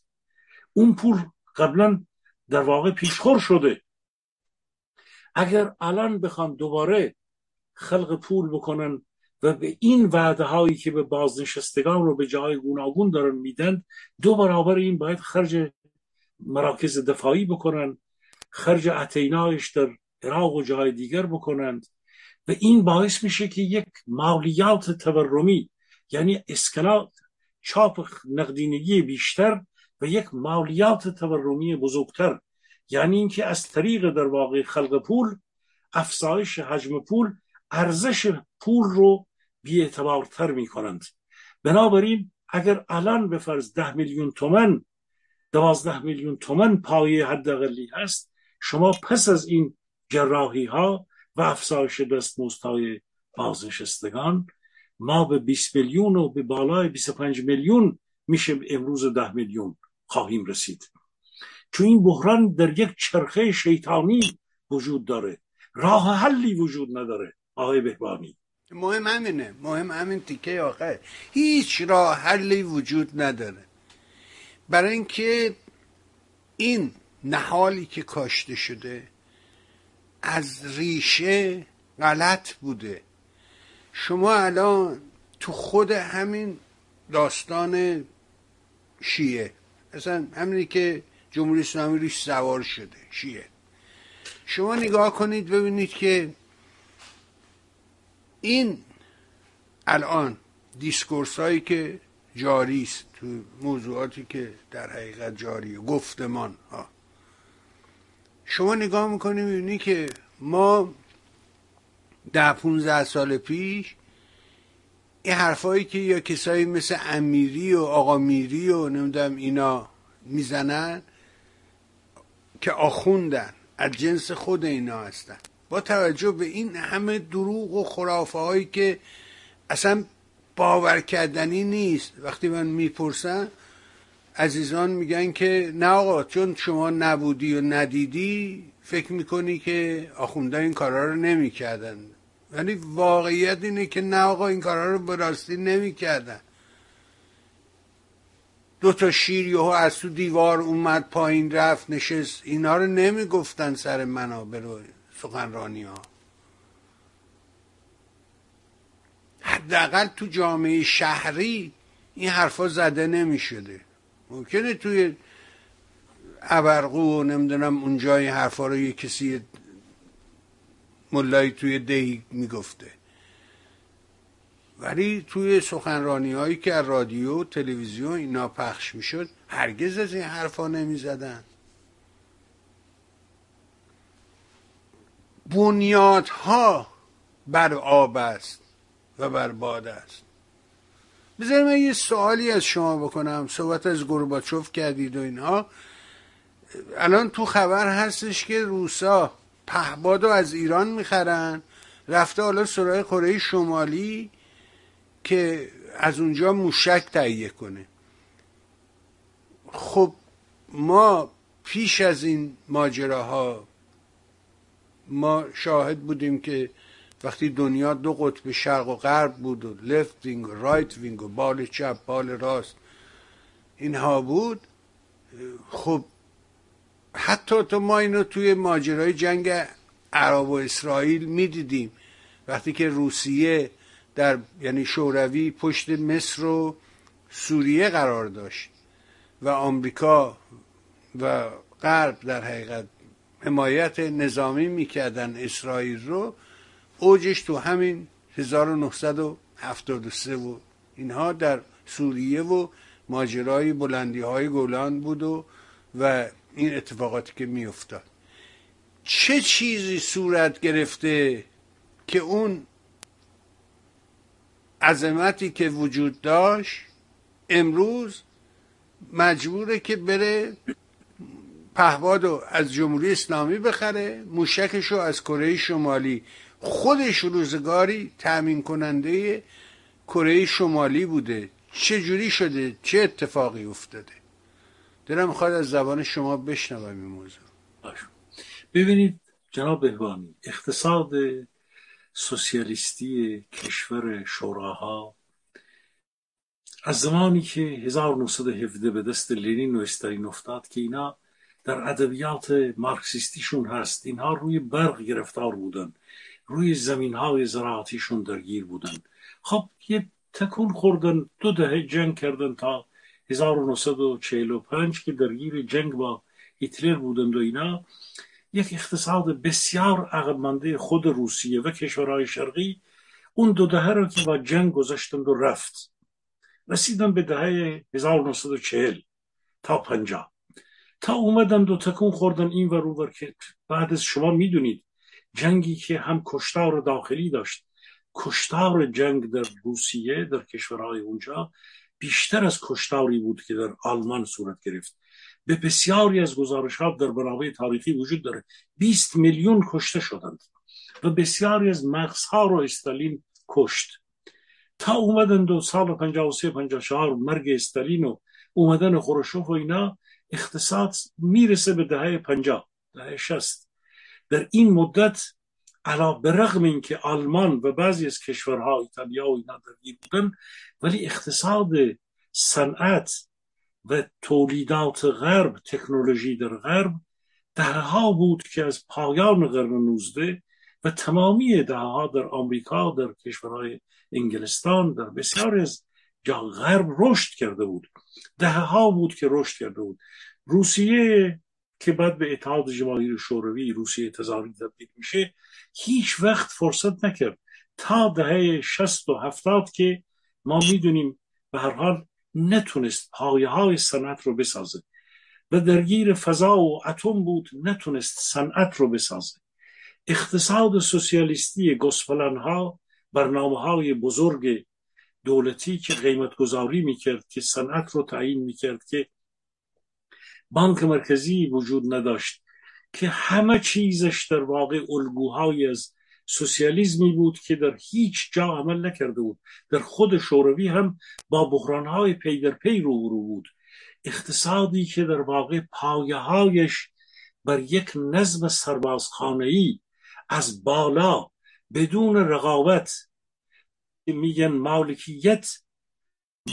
اون پول قبلا در واقع پیشخور شده. اگر الان بخوان دوباره خلق پول بکنن و به این وعده هایی که به بازنشستگان رو به جای گوناگون دارن میدن دو برابر این باید خرج مراکز دفاعی بکنن خرج اتینایش در عراق و جای دیگر بکنند و این باعث میشه که یک مالیات تورمی یعنی اسکنات چاپ نقدینگی بیشتر و یک مالیات تورمی بزرگتر. یعنی اینکه از طریق در واقع خلق پول افزایش حجم پول ارزش پول رو بیاعتبارتر می کنند بنابراین اگر الان به فرض ده میلیون تومن دوازده میلیون تومن پایه حداقلی هست شما پس از این جراحی ها و افزایش دستمزدهای بازنشستگان ما به 20 میلیون و به بالای 25 میلیون میشه امروز ده میلیون. خواهیم رسید. چون این بحران در یک چرخه شیطانی وجود داره. راه حلی وجود نداره آقای بهبانی. مهم همینه مهم همین تیکه آخر. هیچ راه حلی وجود نداره. برای اینکه این نهالی که کاشته شده از ریشه غلط بوده. شما الان تو خود همین داستان شیعه اصلا همینی که جمهوری اسلامی ریش سوار شده. شیعه شما نگاه کنید ببینید که این الان دیسکورس هایی که جاری است تو موضوعاتی که در حقیقت جاریه گفتمان ها. شما نگاه می‌کنید می‌بینی که ما ده 15 سال پیش این حرفایی که یا کسایی مثل امیری و آقا میری و نمی‌دونم اینا می‌زنن که آخوندن از جنس خود اینا هستن. با توجه به این همه دروغ و خرافه هایی که اصلا باور کردنی نیست. وقتی من می‌پرسم عزیزان میگن که نه آقا چون شما نبودی و ندیدی فکر می‌کنی که آخونده این کارا رو نمی‌کردن. ولی واقعیت اینه که نه آقا این کارا رو به راستی نمی‌کردن. دو تا شیر یهو از تو دیوار اومد پایین رفت نشست. اینا رو نمی‌گفتن سر منابع رو سخنرانی ها حداقل تو جامعه شهری این حرفا زده نمی شده ممکنه توی ابرقو و نمی‌دونم اونجا این حرفا رو یه کسی ملایی توی دهی می‌گفته. ولی توی سخنرانی هایی که از رادیو تلویزیون اینا پخش می‌شد هرگز از این حرفا نمی‌زدن. بنیادها بر آب است و بر باد است. بذارید من یه سوالی از شما بکنم. صحبت از گرباچوف کردید و اینها. الان تو خبر هستش که روسا پهباد رو از ایران می‌خرن. رفته حالا سراغ کره شمالی که از اونجا موشک تهیه کنه. خب ما پیش از این ماجراها ما شاهد بودیم که وقتی دنیا دو قطب شرق و غرب بود و left wing و right wing و بال چپ بال راست اینها بود. خب حتی تو ما اینو توی ماجرای جنگ عرب و اسرائیل می‌دیدیم. وقتی که روسیه در یعنی شوروی پشت مصر و سوریه قرار داشت و آمریکا و غرب در حقیقت حمایت نظامی می‌کردن اسرائیل رو اوجش تو همین 1973 و اینها در سوریه و ماجرای بلندی های گولان بود و و این اتفاقاتی که میافتاد. چه چیزی صورت گرفته که اون عظمتی که وجود داشت امروز مجبوره که بره پهباد از جمهوری اسلامی بخره موشکش رو از کره شمالی خودش روزگاری تأمین کننده کره شمالی بوده. چه جوری شده؟ چه اتفاقی افتاده؟ دلم می‌خواد از زبان شما بشنوم این موضوع. ببینید جناب بهبانی اقتصاد سوسیالیستی کشور شوراها از زمانی که 1917 به دست لنین و استالین افتاد که اینا در ادبیات مارکسیستیشون هست. اینها روی برق گرفتار بودن. روی زمین های زراعتیشون درگیر بودن. خب یه تکون خوردن دو دهه جنگ کردن تا 1945 که درگیر جنگ با هیتلر بودند و اینا یک اقتصاد بسیار عقب خود روسیه و کشورهای شرقی اون دو دهه رو که با جنگ گذاشتند و رفت. رسیدن به دهه 1940 تا 50 تا اومدن دو تکون خوردن این ور ور که بعد از شما می‌دونید جنگی که هم کشتار داخلی داشت. کشتار جنگ در روسیه در کشورهای اونجا بیشتر از کشتاری بود که در آلمان صورت گرفت. به بسیاری از گزارش ها در منابع تاریخی وجود داره. 20 میلیون کشته شدند و بسیاری از مغزها رو استالین کشت. تا اومدن دو سال 53 54 مرگ استالین و اومدن خروشوف و اینا اقتصاد می‌رسه به دهه 50 دهه 60 در این مدت علا برغم اینکه آلمان و بعضی از کشورها ایتالیا و اینا درگیر بودن ولی اقتصاد صنعت و تولیدات غرب تکنولوژی در غرب دهها بود که از پایان قرن 19 و تمامی دهها در آمریکا در کشورهای انگلستان در بسیار از جا غرب رشد کرده بود. دهها بود که رشد کرده بود. روسیه که بعد به اتحاد جماهیر شوروی روسیه تزاری تبدیل میشه هیچ وقت فرصت نکرد. تا دهه شست و هفتاد که ما می‌دونیم به هر حال نتونست پایه های صنعت رو بسازه. و درگیر فضا و اتم بود نتونست صنعت رو بسازه. اقتصاد سوسیالیستی گسپلن ها برنامه های بزرگ دولتی که قیمت گذاری می‌کرد که صنعت رو تعیین می‌کرد که بانک مرکزی وجود نداشت. که همه چیزش در واقع الگوهای از سوسیالیزمی بود که در هیچ جا عمل نکرده بود. در خود شوروی هم با بحرانهای پی در پی رو بود. اقتصادی که در واقع پایه هایش بر یک نظم سربازخانه‌ای از بالا بدون رقابت میگن مالکیت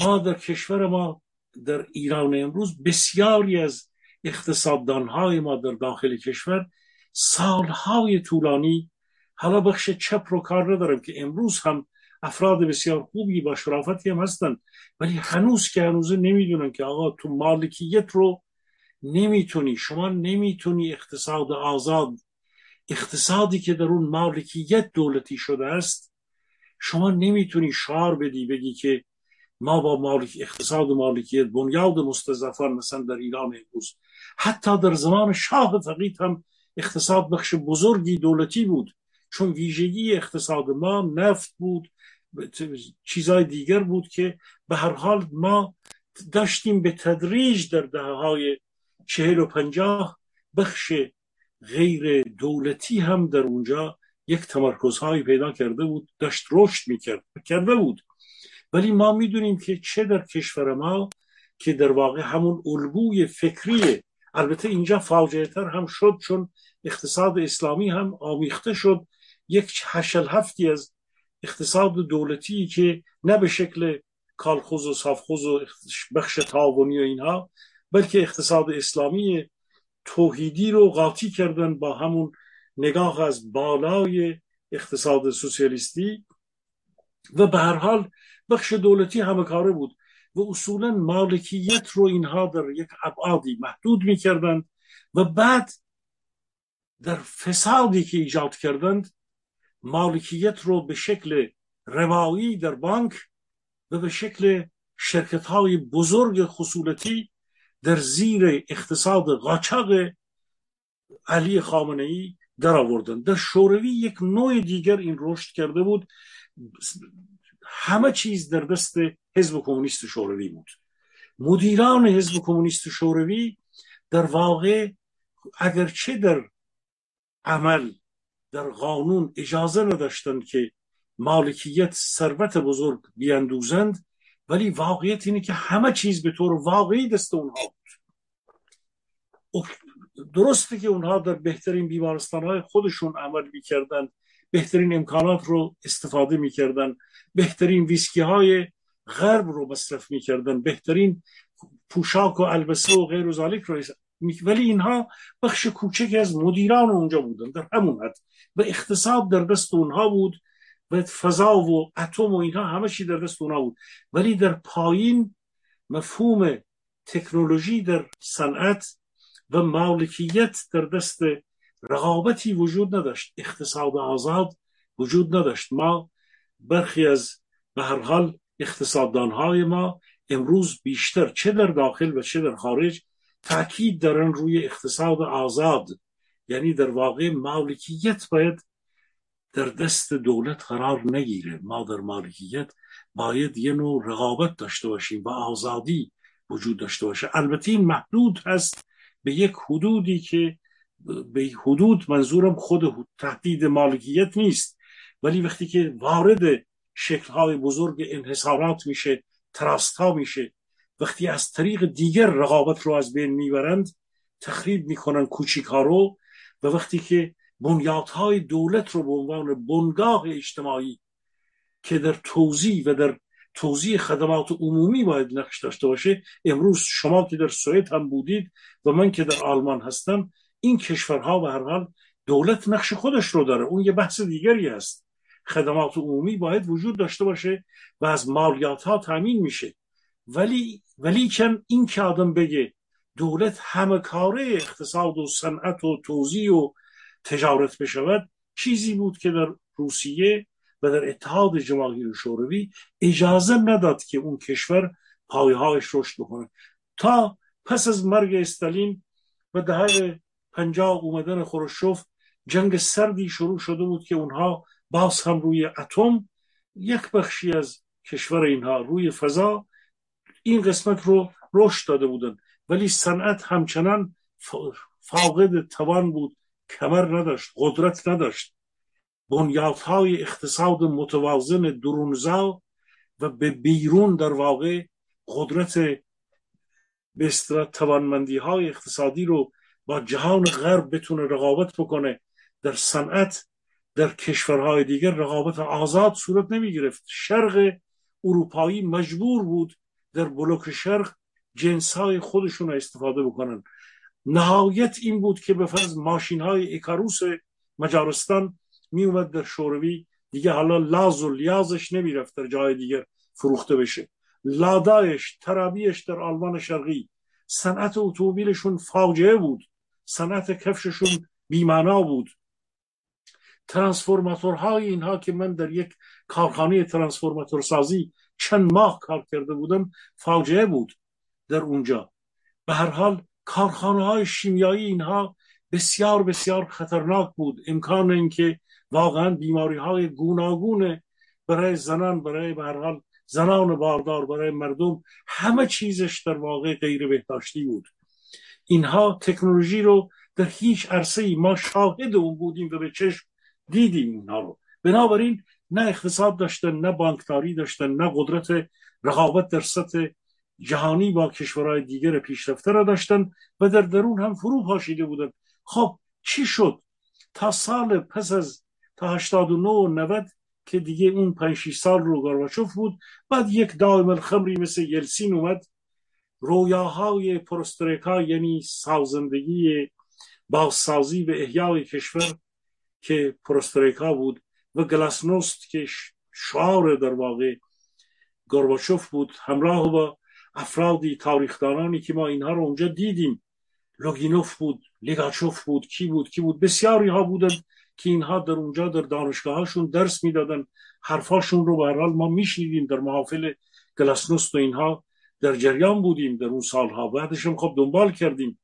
ما در کشور ما در ایران امروز بسیاری از اقتصاددانهای ما در داخل کشور سالهای طولانی حالا بخش چپ رو کار ندارم که امروز هم افراد بسیار خوبی با شرافتی هم هستن ولی هنوز که هنوز نمی‌دونن که آقا تو مالکیت رو نمی‌تونی شما نمی‌تونی اقتصاد آزاد اقتصادی که در اون مالکیت دولتی شده است شما نمی‌تونی شعار بدی بگی که ما با مالک اقتصاد مالکیت بنیاد مستضعفان مثلا در ایران امروز حتی در زمان شاه فقید هم اقتصاد بخش بزرگی دولتی بود چون ویژگی اقتصاد ما نفت بود چیزهای دیگر بود که به هر حال ما داشتیم به تدریج در دهه های چهل و پنجاه بخش غیر دولتی هم در اونجا یک تمرکزهایی پیدا کرده بود داشت رشد می‌کرد کرده بود. ولی ما می‌دونیم که چه در کشور ما که در واقع همون الگوی فکری البته اینجا فاجعه تر هم شد چون اقتصاد اسلامی هم آمیخته شد. یک هشل هفتی از اقتصاد دولتی که نه به شکل کالخوز و صافخوز و بخش تعاونی و اینها بلکه اقتصاد اسلامی توحیدی رو قاطی کردن با همون نگاه از بالای اقتصاد سوسیالیستی. و به هر حال بخش دولتی همه کاره بود. و اصولا مالکیت رو اینها در یک ابعادی محدود می‌کردند و بعد در فسادی که ایجاد کردند مالکیت رو به شکل روایی در بانک و به شکل شرکت های بزرگ خصولتی در زیر اقتصاد قاچاق علی خامنه ای در آوردن در شوروی یک نوع دیگر این رشد کرده بود. همه چیز در دست حزب کمونیست شوروی بود. مدیران حزب کمونیست شوروی در واقع اگرچه در عمل در قانون اجازه نداشتند که مالکیت ثروت بزرگ بیاندوزند ولی واقعیت اینه که همه چیز به طور واقعی دست اونها بود. درسته که اونها در بهترین بیمارستان های خودشون عمل می‌کردن بهترین امکانات رو استفاده می‌کردن بهترین ویسکی های غرب رو مصرف می‌کردن. بهترین پوشاک و البسه و غیر و ذالک رو ولی اینها بخش کوچکی از مدیران اونجا بودن در همون حد. و اقتصاد در دست اونها بود و فضا و اتم و اینها همه چی در دست اونها بود. ولی در پایین مفهوم تکنولوژی در صنعت و مالکیت در دست رقابتی وجود نداشت. اقتصاد آزاد وجود نداشت. ما برخی از به هر حال اقتصاددانهای ما امروز بیشتر چه در داخل و چه در خارج تاکید دارن روی اقتصاد آزاد. یعنی در واقع مالکیت باید در دست دولت قرار نگیره. ما در مالکیت باید یه نوع رقابت داشته باشیم و آزادی وجود داشته باشه. البته این محدود هست به یک حدودی که به حدود منظورم خود تهدید مالکیت نیست. ولی وقتی که وارد شکلهای بزرگ انحصارات میشه تراست ها میشه. وقتی از طریق دیگر رقابت رو از بین می‌برند تخریب می‌کنن کوچیک ها رو و وقتی که بنیادهای دولت رو به عنوان بنگاه اجتماعی که در توضیح و در توضیح خدمات عمومی باید نقش داشته باشه امروز شما که در سوئد هم بودید و من که در آلمان هستم این کشورها به هر حال دولت نقش خودش رو داره. اون یه بحث دیگری است خدمات عمومی باید وجود داشته باشه و از مالیات ها تامین میشه. ولی ولی چند این که آدم بگه دولت همه کاره اقتصاد و صنعت و توزیع و تجارت بشود چیزی بود که در روسیه و در اتحاد جماهیر شوروی اجازه نداد که اون کشور پایهایش رشد بکنه. تا پس از مرگ استالین و دهه پنجاه اومدن خروشوف جنگ سردی شروع شده بود که اونها باز هم روی اتم یک بخشی از کشور اینها روی فضا این قسمت رو رشد داده بودن ولی صنعت همچنان فاقد توان بود کمر نداشت قدرت نداشت. بنیادهای اقتصاد متوازن درونزا و به بیرون در واقع قدرت به توانمندی های اقتصادی رو با جهان غرب بتونه رقابت بکنه. در صنعت در کشورهای دیگر رقابت آزاد صورت نمی گرفت شرق اروپایی مجبور بود در بلوک شرق جنس های خودشون رو استفاده بکنن. نهایت این بود که به فرض ماشین های اکاروس مجارستان می اومد در شوروی. دیگه حالا لاز و لیازش نمی رفت در جای دیگر فروخته بشه. لادایش ترابیش در آلمان شرقی. صنعت اتومبیلشون فاجعه بود. صنعت کفششون بیمانا بود. ترانسفورماتورهای اینها که من در یک کارخانه ترانسفورماتور سازی چند ماه کار کرده بودم فاجعه بود در اونجا. به هر حال کارخانه های شیمیایی اینها بسیار بسیار خطرناک بود. امکان اینکه واقعا بیماری های گوناگون برای زنان برای به زنان باردار برای مردم همه چیزش در واقع غیر بهداشتی بود. اینها تکنولوژی رو در هیچ عرصه ای ما شاهد اون بودیم و به چشم دیدیم اینها رو. بنابراین نه اقتصاد داشتن نه بانکداری داشتن نه قدرت رقابت در سطح جهانی با کشورهای دیگر پیشرفته را داشتن و در درون هم فرو پاشیده بودن خب چی شد؟ تا سال پس از تا 89 و 90 که دیگه اون 5 سال رو گارباچوف بود بعد یک دائم الخمری مثل یلسین اومد. رویاهای پرسترکا یعنی سازندگی بازسازی و احیای کشور که پرستریکا بود و گلاسنوست که شعار در واقع گرباچوف بود همراه با افرادی تاریخدانانی که ما اینها رو اونجا دیدیم. لوگینوف بود لیگاچوف بود کی بود کی بود؟ بسیاری ها بودن که اینها در اونجا در دانشگاهاشون درس می‌دادن حرفاشون رو به ما میشنیدیم در محافل گلاسنوست و اینها. در جریان بودیم در اون سالها. بعدش هم خب دنبال کردیم.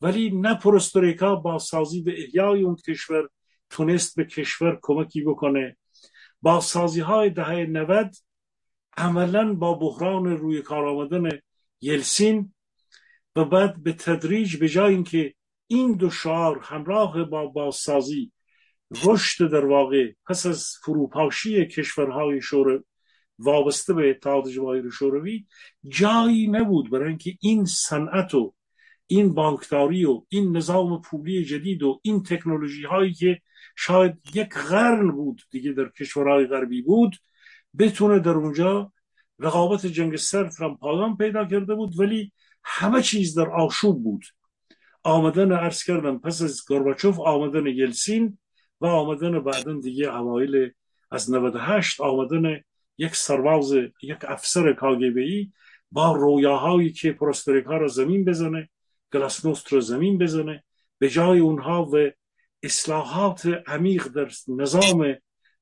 ولی نه پرستوریکا با سازی به احیای اون کشور تونست به کشور کمکی بکنه. با سازی های دهه 90 عملا با بحران روی کار آمدن یلسین و بعد به تدریج به جای اینکه این دو شعار همراه با بازسازی رشد در واقع پس از فروپاشی کشورهای شوروی وابسته به اتحاد جماهیر شوروی جایی نبود برای اینکه این صنعت و این بانکداری و این نظام پولی جدید و این تکنولوژی هایی که شاید یک قرن بود دیگه در کشورهای غربی بود بتونه در اونجا رقابت جنگ سرد هم پایان پیدا کرده بود ولی همه چیز در آشوب بود. آمدن عرض کردم پس از گرباچوف آمدن یلسین و آمدن بعدا دیگه اوایل از 98 آمدن یک سرباز یک افسر کاگبی با رویاهایی که پروستریکا را زمین بزنه گلاسنوست رو زمین بزنه به جای اونها و اصلاحات عمیق در نظام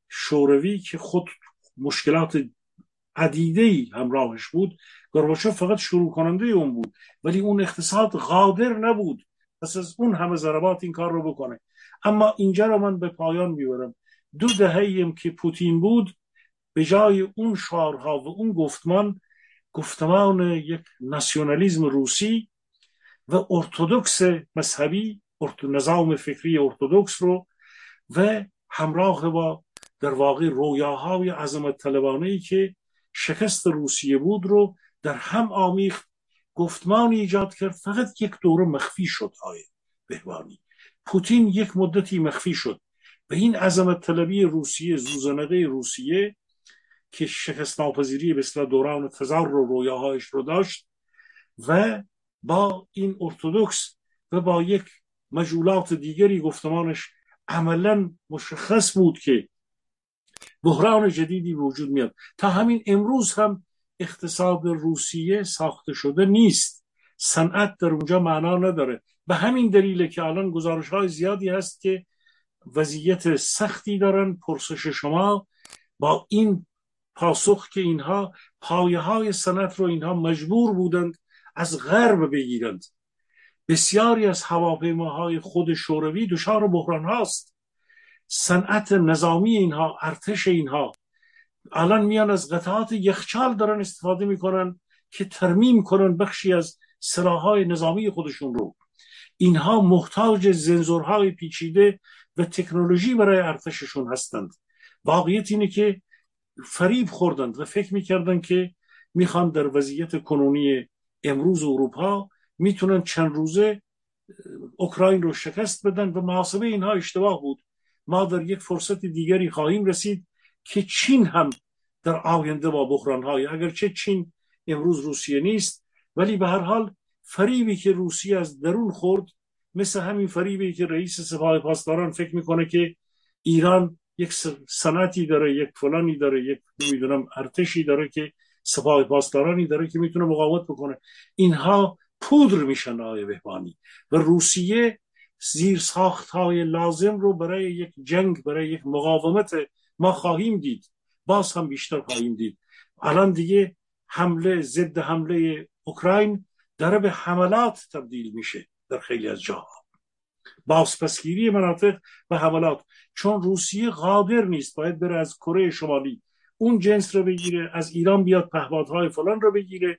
شوروی که خود مشکلات عدیده ای همراهش بود گرباچوف فقط شروع کننده اون بود. ولی اون اقتصاد قادر نبود پس از اون همه ضربات این کار رو بکنه. اما اینجا رو من به پایان می‌برم. دو دهه که پوتین بود به جای اون شعارها و اون گفتمان گفتمان یک ناسیونالیزم روسی و ارتودکس مذهبی نظام فکری ارتودکس رو و همراه با در واقع رویاهای عظمت طلبانه ای که شکست روسیه بود رو در هم آمیخت گفتمان ایجاد کرد فقط یک دوره مخفی شد های بهبانی پوتین یک مدتی مخفی شد. و این عظمت طلبی روسیه زوزنقه روسیه که شکست ناپذیری به دوران تزار رو رویاهایش رو داشت و با این ارتودکس و با یک مجولات دیگری گفتمانش عملا مشخص بود که بحران جدیدی وجود میاد. تا همین امروز هم اقتصاد روسیه ساخته شده نیست. صنعت در اونجا معنا نداره. به همین دلیل که الان گزارش های زیادی هست که وضعیت سختی دارن. پرسش شما با این پاسخ که اینها پایه های صنعت رو اینها مجبور بودند از غرب بگیرند. بسیاری از هواپیماهای خود شوروی دچار بحران هاست. صنعت نظامی اینها ارتش اینها. الان میان از قطعات یخچال دارن استفاده می‌کنن که ترمیم کنن بخشی از سلاحهای نظامی خودشون رو. اینها محتاج زنزورهای پیچیده و تکنولوژی برای ارتششون هستند. واقعیت اینه که فریب خوردند و فکر می‌کردند که می‌خوان در وضعیت کنونی امروز اروپا می‌تونن چند روزه اوکراین رو شکست بدن و محاسبه اینها اشتباه بود. ما در یک فرصت دیگری خواهیم رسید که چین هم در آینده با بحران های اگرچه چین امروز روسیه نیست ولی به هر حال فریبی که روسیه از درون خورد مثل همین فریبی که رئیس سپاه پاسداران فکر می‌کنه که ایران یک سنتی داره یک فلانی داره یک نمی‌دونم ارتشی داره که سپاه پاسدارانی داره که می‌تونه مقاومت بکنه. اینها پودر میشن آقای بهبانی و روسیه زیر ساخت های لازم رو برای یک جنگ برای یک مقاومت ما خواهیم دید. باز هم بیشتر خواهیم دید. الان دیگه حمله ضد حمله اوکراین داره به حملات تبدیل میشه در خیلی از جاها. بازپسگیری مناطق و حملات. چون روسیه قادر نیست باید بره از کره شمالی. اون جنس رو بگیره از ایران بیاد پهپادهای فلان رو بگیره.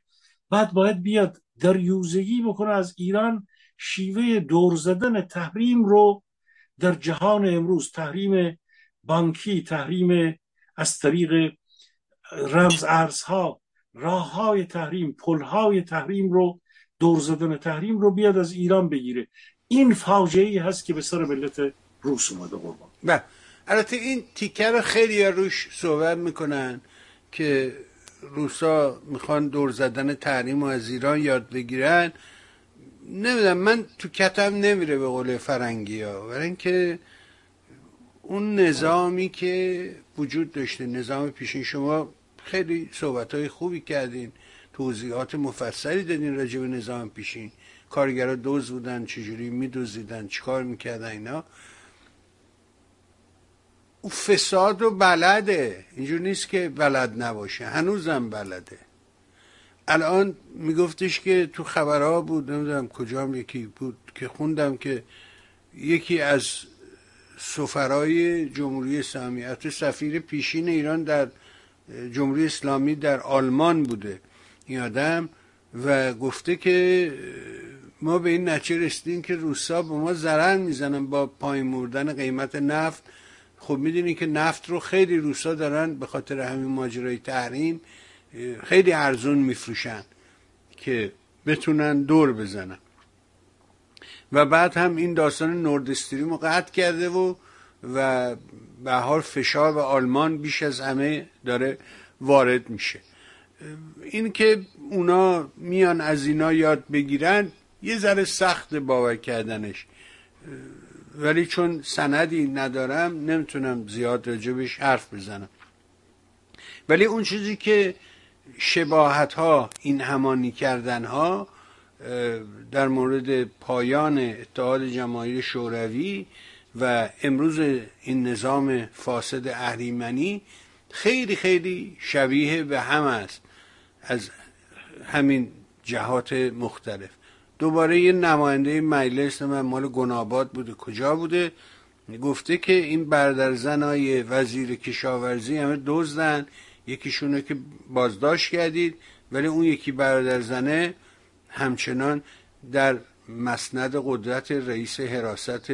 بعد باید بیاد در یوزگی بکنه از ایران شیوه دور زدن تحریم رو در جهان امروز تحریم بانکی تحریم از طریق رمز ارزها راه های تحریم پل های تحریم رو دور زدن تحریم رو بیاد از ایران بگیره. این فاجعه ای هست که به سر ملت روس اومده قربان. بله. البته این تیکه خیلی روش صحبت می‌کنن که روسا می‌خوان دور زدن تحریم و از ایران یاد بگیرن. نمی‌دونم من تو کتم نمیره به قول فرنگی ها برای اینکه اون نظامی که وجود داشته نظام پیشین شما خیلی صحبت های خوبی کردین توضیحات مفصلی دادین راجع به نظام پیشین. کارگرها دوز بودن چجوری میدوزیدن چیکار می‌کردن اینا. او فساد و بلده. اینجور نیست که بلد نباشه. هنوزم بلده. الان میگفتش که تو خبرها بود نمی‌دونم کجام یکی بود که خوندم که یکی از سفرای جمهوری اسلامی حتی سفیر پیشین ایران در جمهوری اسلامی در آلمان بوده. این آدم و گفته که ما به این نچه رسیدیم که روسا به ما ضرر می‌زنن با پایین مردن قیمت نفت. خب می‌دونی که نفت رو خیلی روسا دارن به خاطر همین ماجرای تحریم خیلی ارزون میفروشن که بتونن دور بزنن. و بعد هم این داستان نورد استریم رو قطع کرده و و به حال فشار و آلمان بیش از همه داره وارد میشه. این که اونا میان از اینا یاد بگیرن یه ذره سخت باور کردنش. ولی چون سندی ندارم نمی‌تونم زیاد راجبش حرف بزنم. ولی اون چیزی که شباهت ها این همانی کردن ها در مورد پایان اتحاد جماهیر شوروی و امروز این نظام فاسد اهریمنی خیلی خیلی شبیه به هم است از همین جهات مختلف. دوباره یه نماینده مجلس من مال گناباد بوده. کجا بوده؟ گفته که این برادر زنای وزیر کشاورزی همه دزدن. یکیشونه که بازداشت کردید ولی اون یکی برادر زنه همچنان در مسند قدرت رئیس حراست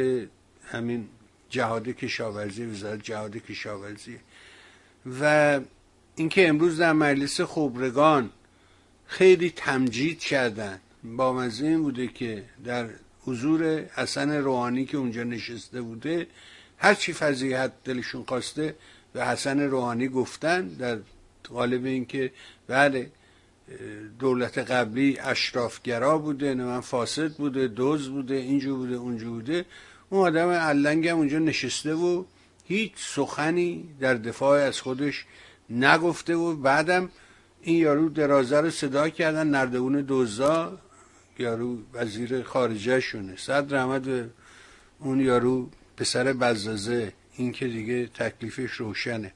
همین جهاد کشاورزی وزارت جهاد کشاورزی. و اینکه امروز در مجلس خبرگان خیلی تمجید کردن. با مزه بوده که در حضور حسن روحانی که اونجا نشسته بوده هر چی فضیحت دلشون خواسته به حسن روحانی گفتن در قالب اینکه بله دولت قبلی اشرافگرا بوده نه من فاسد بوده دوز بوده اینجا بوده اونجا بوده. اون آدم علنگ هم اونجا نشسته و هیچ سخنی در دفاع از خودش نگفته و بعدم این یارو درازه رو صدا کردن نردهون دوزا یارو وزیر خارجه شونه. صد رحمت اون یارو پسر بزازه این که دیگه تکلیفش روشنه.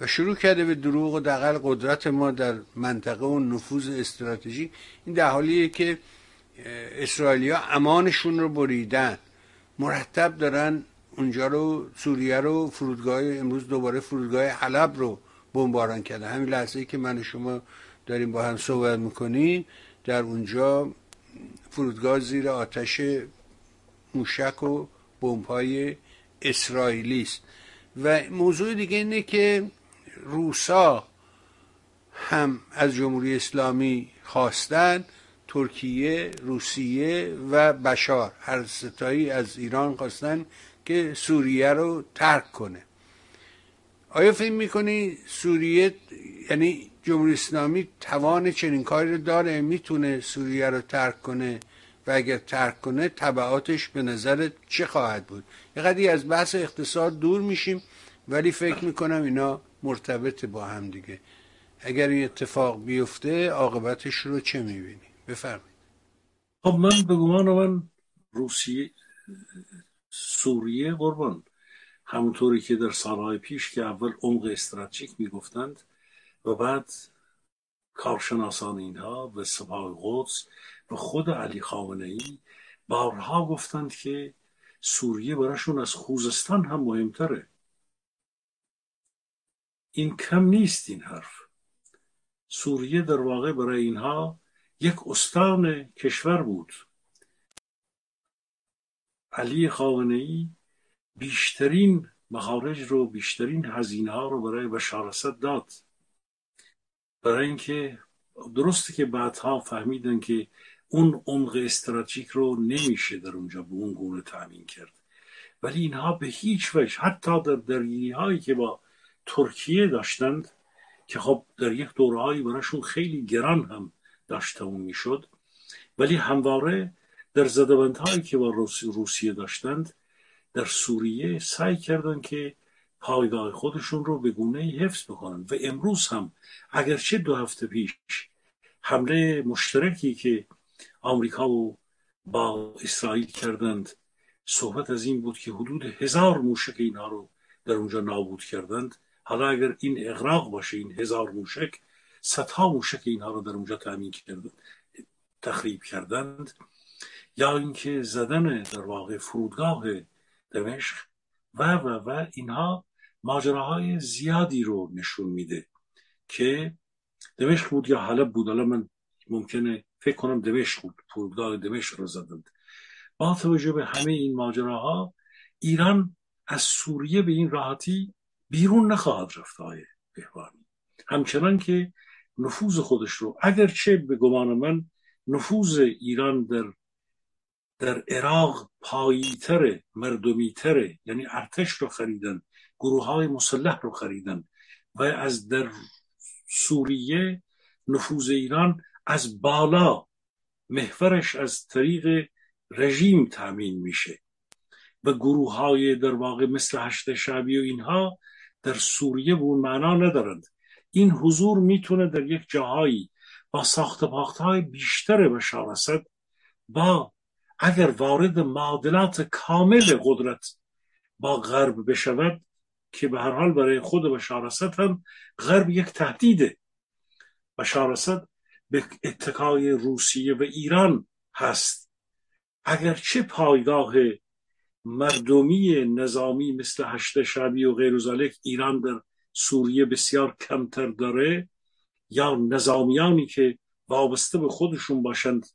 و شروع کرده به دروغ و دقل قدرت ما در منطقه و نفوذ استراتژی این در حالیه که اسرائیلیا امانشون رو بریدن. مرتب دارن اونجا رو سوریه رو فرودگاه امروز دوباره فرودگاه حلب رو بمباران کرده همین لحظه که من و شما داریم با هم صحبت می‌کنیم در اونجا فرودگاه زیر آتش موشک و بمب‌های اسرائیلی است. و موضوع دیگه اینه که روسا هم از جمهوری اسلامی خواستن ترکیه روسیه و بشار. هر ستایی از ایران خواستن که سوریه رو ترک کنه. آیا فکر می‌کنی سوریه یعنی جمهوری اسلامی توان چنین کاری رو داره می‌تونه سوریه رو ترک کنه و اگر ترک کنه طبعاتش به نظر چه خواهد بود؟ یه از بحث اقتصاد دور میشیم ولی فکر می‌کنم اینا مرتبط با هم دیگه. اگر این اتفاق بیفته عاقبتش رو چه می‌بینی؟ بفرمایید. خب من به گمان من روسیه سوریه قربان. همونطوری که در سالهای پیش که اول عمق استراتژیک می‌گفتند و بعد کارشناسان اینها و سپاه قدس و خود علی خامنه ای بارها گفتند که سوریه براشون از خوزستان هم مهمتره. این کم نیست این حرف. سوریه در واقع برای اینها یک استان کشور بود. علی خامنه ای بیشترین مخارج رو بیشترین هزینه ها رو برای بشار اسد داد. برای اینکه درسته که بعدها فهمیدن که اون عمق استراتژیک رو نمیشه در اونجا به اون گونه تامین کرد. ولی اینها به هیچ وجه حتی در درگیری هایی که با ترکیه داشتند که خب در یک دورهایی براشون خیلی گران هم داشته اون می‌شد ولی همواره در زدبندهایی که با روسیه داشتند در سوریه سعی کردند که پایگاه خودشون رو به گونه حفظ بکنن. و امروز هم اگرچه دو هفته پیش حمله مشترکی که آمریکا و با اسرائیل کردند صحبت از این بود که حدود هزار موشک اینها رو در اونجا نابود کردند. حالا اگر این اغراق باشه این هزار موشک صدها موشک اینها رو در اونجا تامین کردند تخریب کردند. یا اینکه زدن در واقع فرودگاه دمشق و و و اینها ماجراهای زیادی رو نشون میده که دمشق بود یا حلب بود. حالا من ممکنه فکر کنم دمشق بود. فرودگاه دمشق رو زدند. با توجه به همه این ماجراها ایران از سوریه به این راحتی بیرون نخواهد رفت های بهبانی همچنان که نفوذ خودش رو اگرچه به گمان من نفوذ ایران در در عراق پاییتر مردمیتر یعنی ارتش رو خریدن گروه های مسلح رو خریدن و از در سوریه نفوذ ایران از بالا محورش از طریق رژیم تامین میشه و گروه های در واقع مثل هشت شعبی و اینها در سوریه به معنا ندارند. این حضور می‌تونه در یک جاهایی با ساخت پاخت های بیشتر بشار اسد با اگر وارد معادلات کامل قدرت با غرب بشود که به هر حال برای خود بشار اسد هم غرب یک تهدیده بشار اسد به اتکای روسیه و ایران هست. اگرچه پایگاه مردمی نظامی مثل هشت شبی و غیر ایران در سوریه بسیار کمتر داره یا نظامیانی که وابسته به خودشون باشند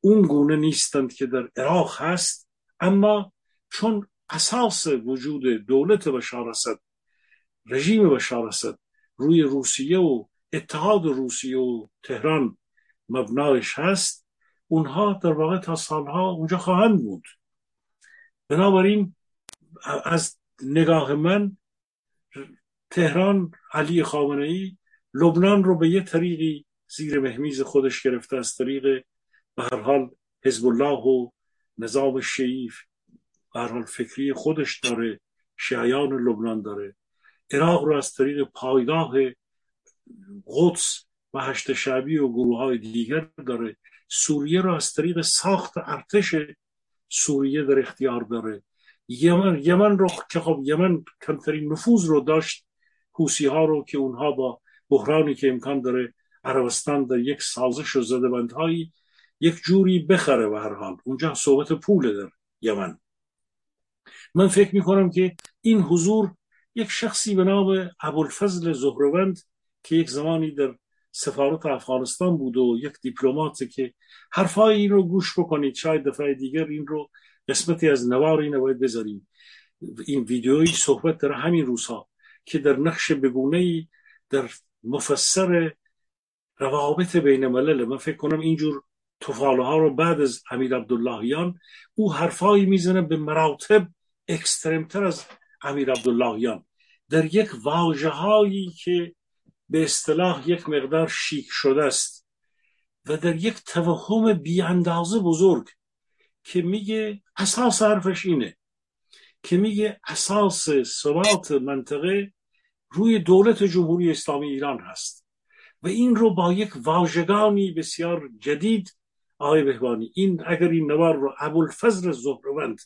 اون گونه نیستند که در عراق هست. اما چون اساس وجود دولت بشار اسد رژیم بشار اسد روی روسیه و اتحاد روسیه و تهران مبنایش هست اونها در واقع تا سالها اونجا خواهند بود. بنابراین از نگاه من تهران علی خامنه ای لبنان رو به یه طریقی زیر مهمیز خودش گرفته از طریق به هر حال حزب الله و نظام شیعی حال فکری خودش داره شیعیان لبنان داره. عراق رو از طریق پایگاه قدس و هشت شعبی و گروه های دیگر داره. سوریه رو از طریق ساخت ارتش سوریه در اختیار داره. یمن یمن رو که خب یمن کمترین نفوذ رو داشت حوسی ها رو که اونها با بحرانی که امکان داره عربستان در یک سازش و زده بندهایی یک جوری بخره و هر حال. اونجا صحبت پول در یمن. من فکر می کنم که این حضور یک شخصی به نام ابوالفضل زهروند که یک زمانی در سفارت افغانستان بود و یک دیپلمات که حرفای این رو گوش بکنید شاید دفعه دیگر این رو قسمتی از نوار این باید بذاریم. این ویدیویی صحبت در همین روزها که در نقش بگونه در مفسر روابط بین ملل من فکر کنم اینجور توفاله ها رو بعد از امیر عبداللهیان او حرفایی می‌زنه به مراتب اکسترمتر از امیر عبداللهیان در یک واجه هایی که به اصطلاح یک مقدار شیک شده است و در یک توهم بی اندازه بزرگ که میگه اساس حرفش اینه که میگه اساس ثبات منطقه روی دولت جمهوری اسلامی ایران هست و این رو با یک واژگانی بسیار جدید آقای بهبانی این اگر این نوار رو ابوالفضل زهروند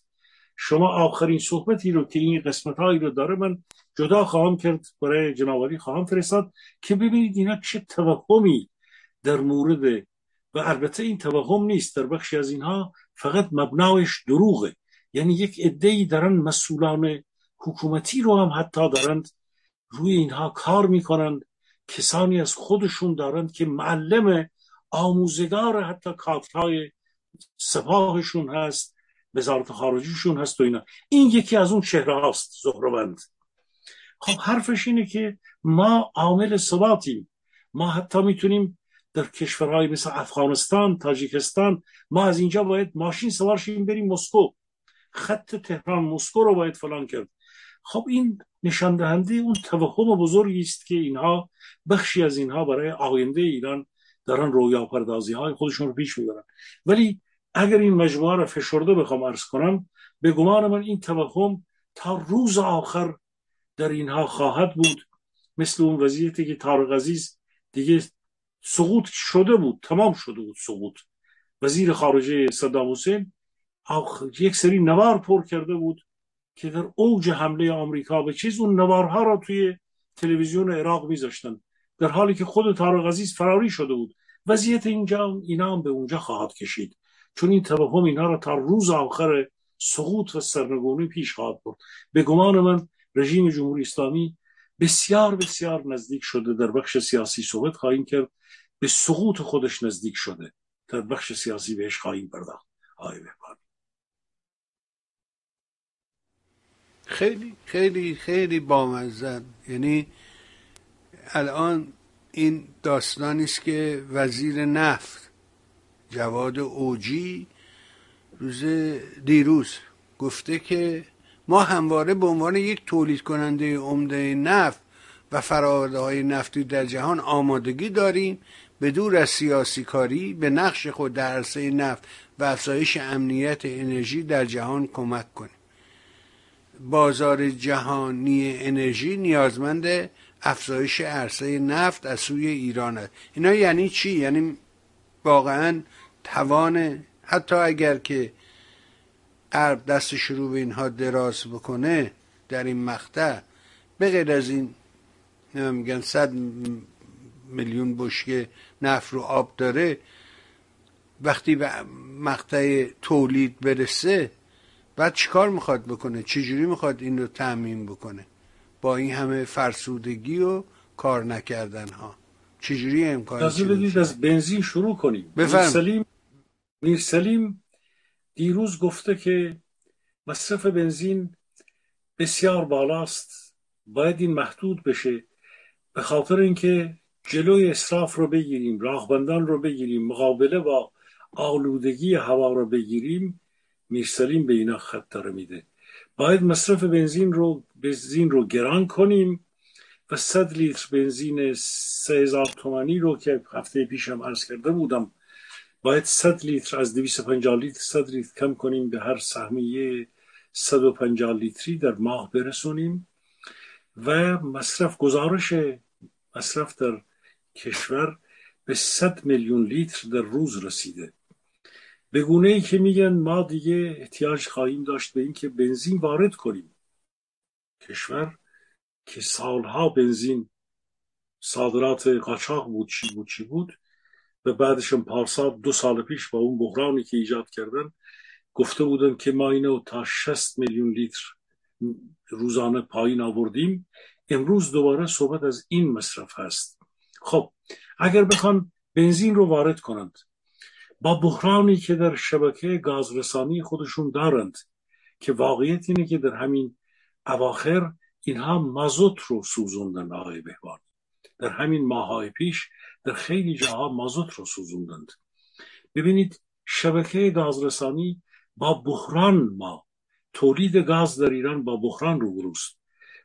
شما آخرین صحبتی رو که این قسمت هایی رو داره من جدا خواهم کرد برای جنابالی خواهم فرستاد که ببینید اینا چه توهمی در مورد و البته این توهم نیست در بخشی از اینها فقط مبنایش دروغه. یعنی یک عدهای دارن مسئولان حکومتی رو هم حتی دارند روی اینها کار می‌کنند. کسانی از خودشون دارند که معلم آموزگار حتی کادرهای سپاهشون هست. وزارت خارجیشون هست و اینا. این یکی از اون چهره هاست زهروند. خب حرفش اینه که ما عامل ثباتیم ما حتی می‌تونیم در کشورهای مثل افغانستان تاجیکستان ما از اینجا باید ماشین سوار شیم بریم مسکو. خط تهران مسکو رو باید فلان کرد. خب این نشان دهنده اون توهم بزرگی است که اینها بخشی از اینها برای آینده ایران دارن رویا پردازی های خودشون رو پیش می‌برن. ولی اگر این مجموعه رو فشرده بخوام ارز کنم به گمان من این توهم تا روز آخر در اینها خواهد بود. مثل اون وضعیتی که تارق عزیز دیگه سقوط شده بود تمام شده بود سقوط. وزیر خارجه صدام حسین یک سری نوار پر کرده بود که در اوج حمله آمریکا به چیز اون نوارها را توی تلویزیون عراق میذاشتن. در حالی که خود تارق عزیز فراری شده بود. وضعیت اینجا اینا هم به اونجا خواهد کشید. چون این توهم اینها را تا روز آخر سقوط و سرنگونی پیش خواهد برد. به گمان من رژیم جمهوری اسلامی بسیار بسیار نزدیک شده در بخش سیاسی صحبت خواهیم کرد. به سقوط خودش نزدیک شده. در بخش سیاسی بهش خواهیم پرداخت. آقای خیلی خیلی خیلی بامزن یعنی الان این داستانی است که وزیر نفت جواد اوجی روز دیروز گفته که ما همواره به عنوان یک تولید کننده عمده نفت و فراورده های نفتی در جهان آمادگی داریم. به دور از سیاسی کاری به نقش خود در عرصه نفت و افزایش امنیت انرژی در جهان کمک کنیم. بازار جهانی انرژی نیازمند افزایش عرصه نفت از سوی ایران است. اینا یعنی چی؟ یعنی واقعا توان حتی اگر که عرب دست شروع به اینها دراز بکنه در این مقطع به غیر از این میگن صد میلیون بشکه نفت رو آب داره وقتی به مقطع تولید برسه بعد چیکار می‌خواد بکنه؟ چجوری می‌خواد این رو تعمین بکنه؟ با این همه فرسودگی و کار نکردن ها چجوری امکان بدید از بنزین شروع کنیم. بفرم سلیم دیروز گفته که مصرف بنزین بسیار بالاست. باید این محدود بشه. به خاطر اینکه جلوی اصراف رو بگیریم راهبندان رو بگیریم مقابله با آلودگی هوا رو بگیریم میرسلیم به اینا خط داره میده. باید مصرف بنزین رو بنزین رو گران کنیم و صد لیتر بنزین سه هزار تومانی رو که هفته پیشم عرض کرده بودم باید صد لیتر از 250 لیتر صد لیتر کم کنیم به هر سهمیه 150 لیتری در ماه برسونیم و مصرف گزارش مصرف در کشور به 100 میلیون لیتر در روز رسیده. به گونه ای که میگن ما دیگه احتیاج خواهیم داشت به اینکه بنزین وارد کنیم. کشور که سالها بنزین صادرات قاچاق بود چی بود چی بود؟ و بعدشم پارسال دو سال پیش با اون بحرانی که ایجاد کردن گفته بودن که ما اینو تا 60 میلیون لیتر روزانه پایین آوردیم. امروز دوباره صحبت از این مصرف هست. خب اگر بخوان بنزین رو وارد کنند با بحرانی که در شبکه گازرسانی خودشون دارند که واقعیت اینه که در همین اواخر اینها مازوت رو سوزوندن آقای بهبان در همین ماهای پیش در خیلی جاها مازوت رو سوزوندند. ببینید شبکه گازرسانی با بحران ما تولید گاز در ایران با بحران رو بروست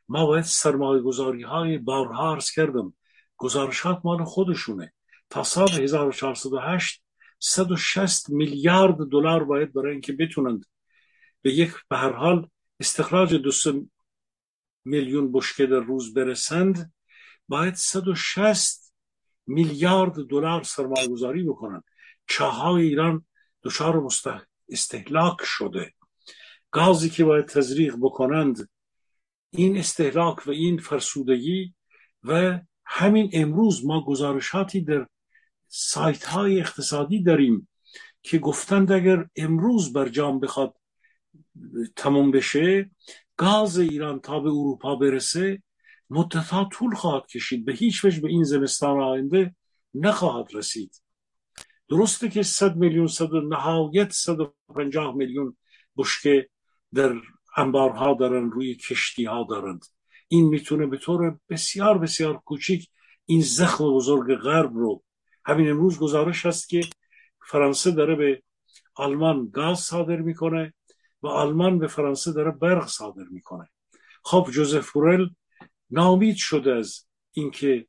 ما باید سرمایه گذاری های بارها عرض کردم گزارشات مال خودشونه. تا سال 1408 160 میلیارد دلار باید برای اینکه بتونند به یک به هر حال استخراج دو میلیون بشکه در روز برسند. باید 160 میلیارد دلار سرمایه گذاری بکنند چاهای ایران دچار استهلاک شده. گازی که باید تزریق بکنند این استهلاک و این فرسودگی و همین امروز ما گزارشاتی در سایت های اقتصادی داریم که گفتند اگر امروز برجام بخواد تمام بشه گاز ایران تا به اروپا برسه مدتها طول خواهد کشید. به هیچ وجه به این زمستان آینده نخواهد رسید. درسته که صد میلیون صد نهایت و پنجاه میلیون بشکه در انبارها دارن روی کشتی ها دارند. این می‌تونه به طور بسیار بسیار کوچیک این زخم بزرگ غرب رو همین امروز گزارش هست که فرانسه داره به آلمان گاز صادر می‌کنه و آلمان به فرانسه داره برق صادر می‌کنه. خب جوزف فورل نامید شده از اینکه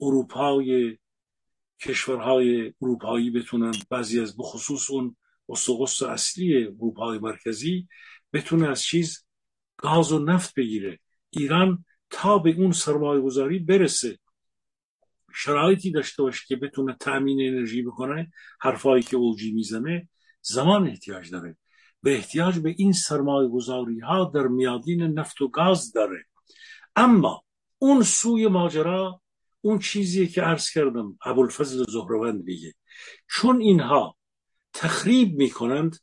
اروپای کشورهای اروپایی بتونن بعضی از بخصوص اون اسقس اصلی اروپای مرکزی بتونه از چیز گاز و نفت بگیره. ایران تا به اون سرمایه گذاری برسه. شرایطی داشته باشه که بتونه تأمین انرژی بکنه حرفایی که اوجی می‌زنه زمان احتیاج داره. به احتیاج به این سرمایه گذاری ها در میادین نفت و گاز داره. اما اون سوی ماجرا اون چیزی که عرض کردم ابوالفضل زهروند میگه. چون اینها تخریب می‌کنند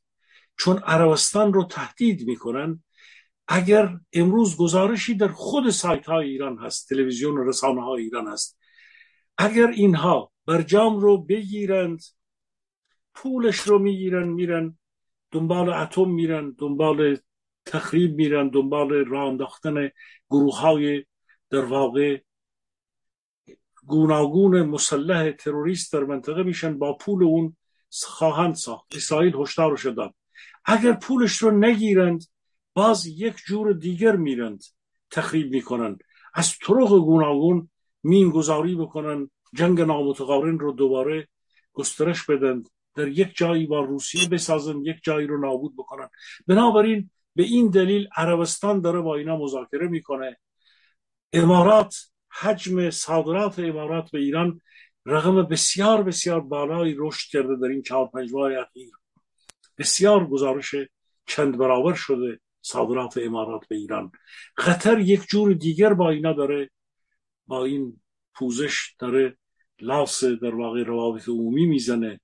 چون عربستان رو تهدید می‌کنند اگر امروز گزارشی در خود سایت های ایران هست تلویزیون و رسانه های ایران هست اگر اینها برجام رو بگیرند پولش رو می‌گیرن میرن دنبال اتم میرن دنبال تخریب میرن دنبال راه انداختن گروه های در واقع گوناگون مسلح تروریست در منطقه میشن با پول اون خواهند ساخت. اسرائیل هشدار داد اگر پولش رو نگیرند باز یک جور دیگر میرند تخریب می‌کنند از طرق گوناگون مین گذاری بکنن جنگ نامتقارن رو دوباره گسترش بدن در یک جایی با روسیه بسازن یک جایی رو نابود بکنن. بنابراین به این دلیل عربستان داره با اینا مذاکره می‌کنه. امارات حجم صادرات امارات به ایران رقم بسیار بسیار بالایی رشد کرده در این چهار پنج ماه اخیر. بسیار گزارش چند برابر شده صادرات امارات به ایران. قطر یک جور دیگر با اینا داره. با این پوزش داره لاس در واقع روابط عمومی می‌زنه.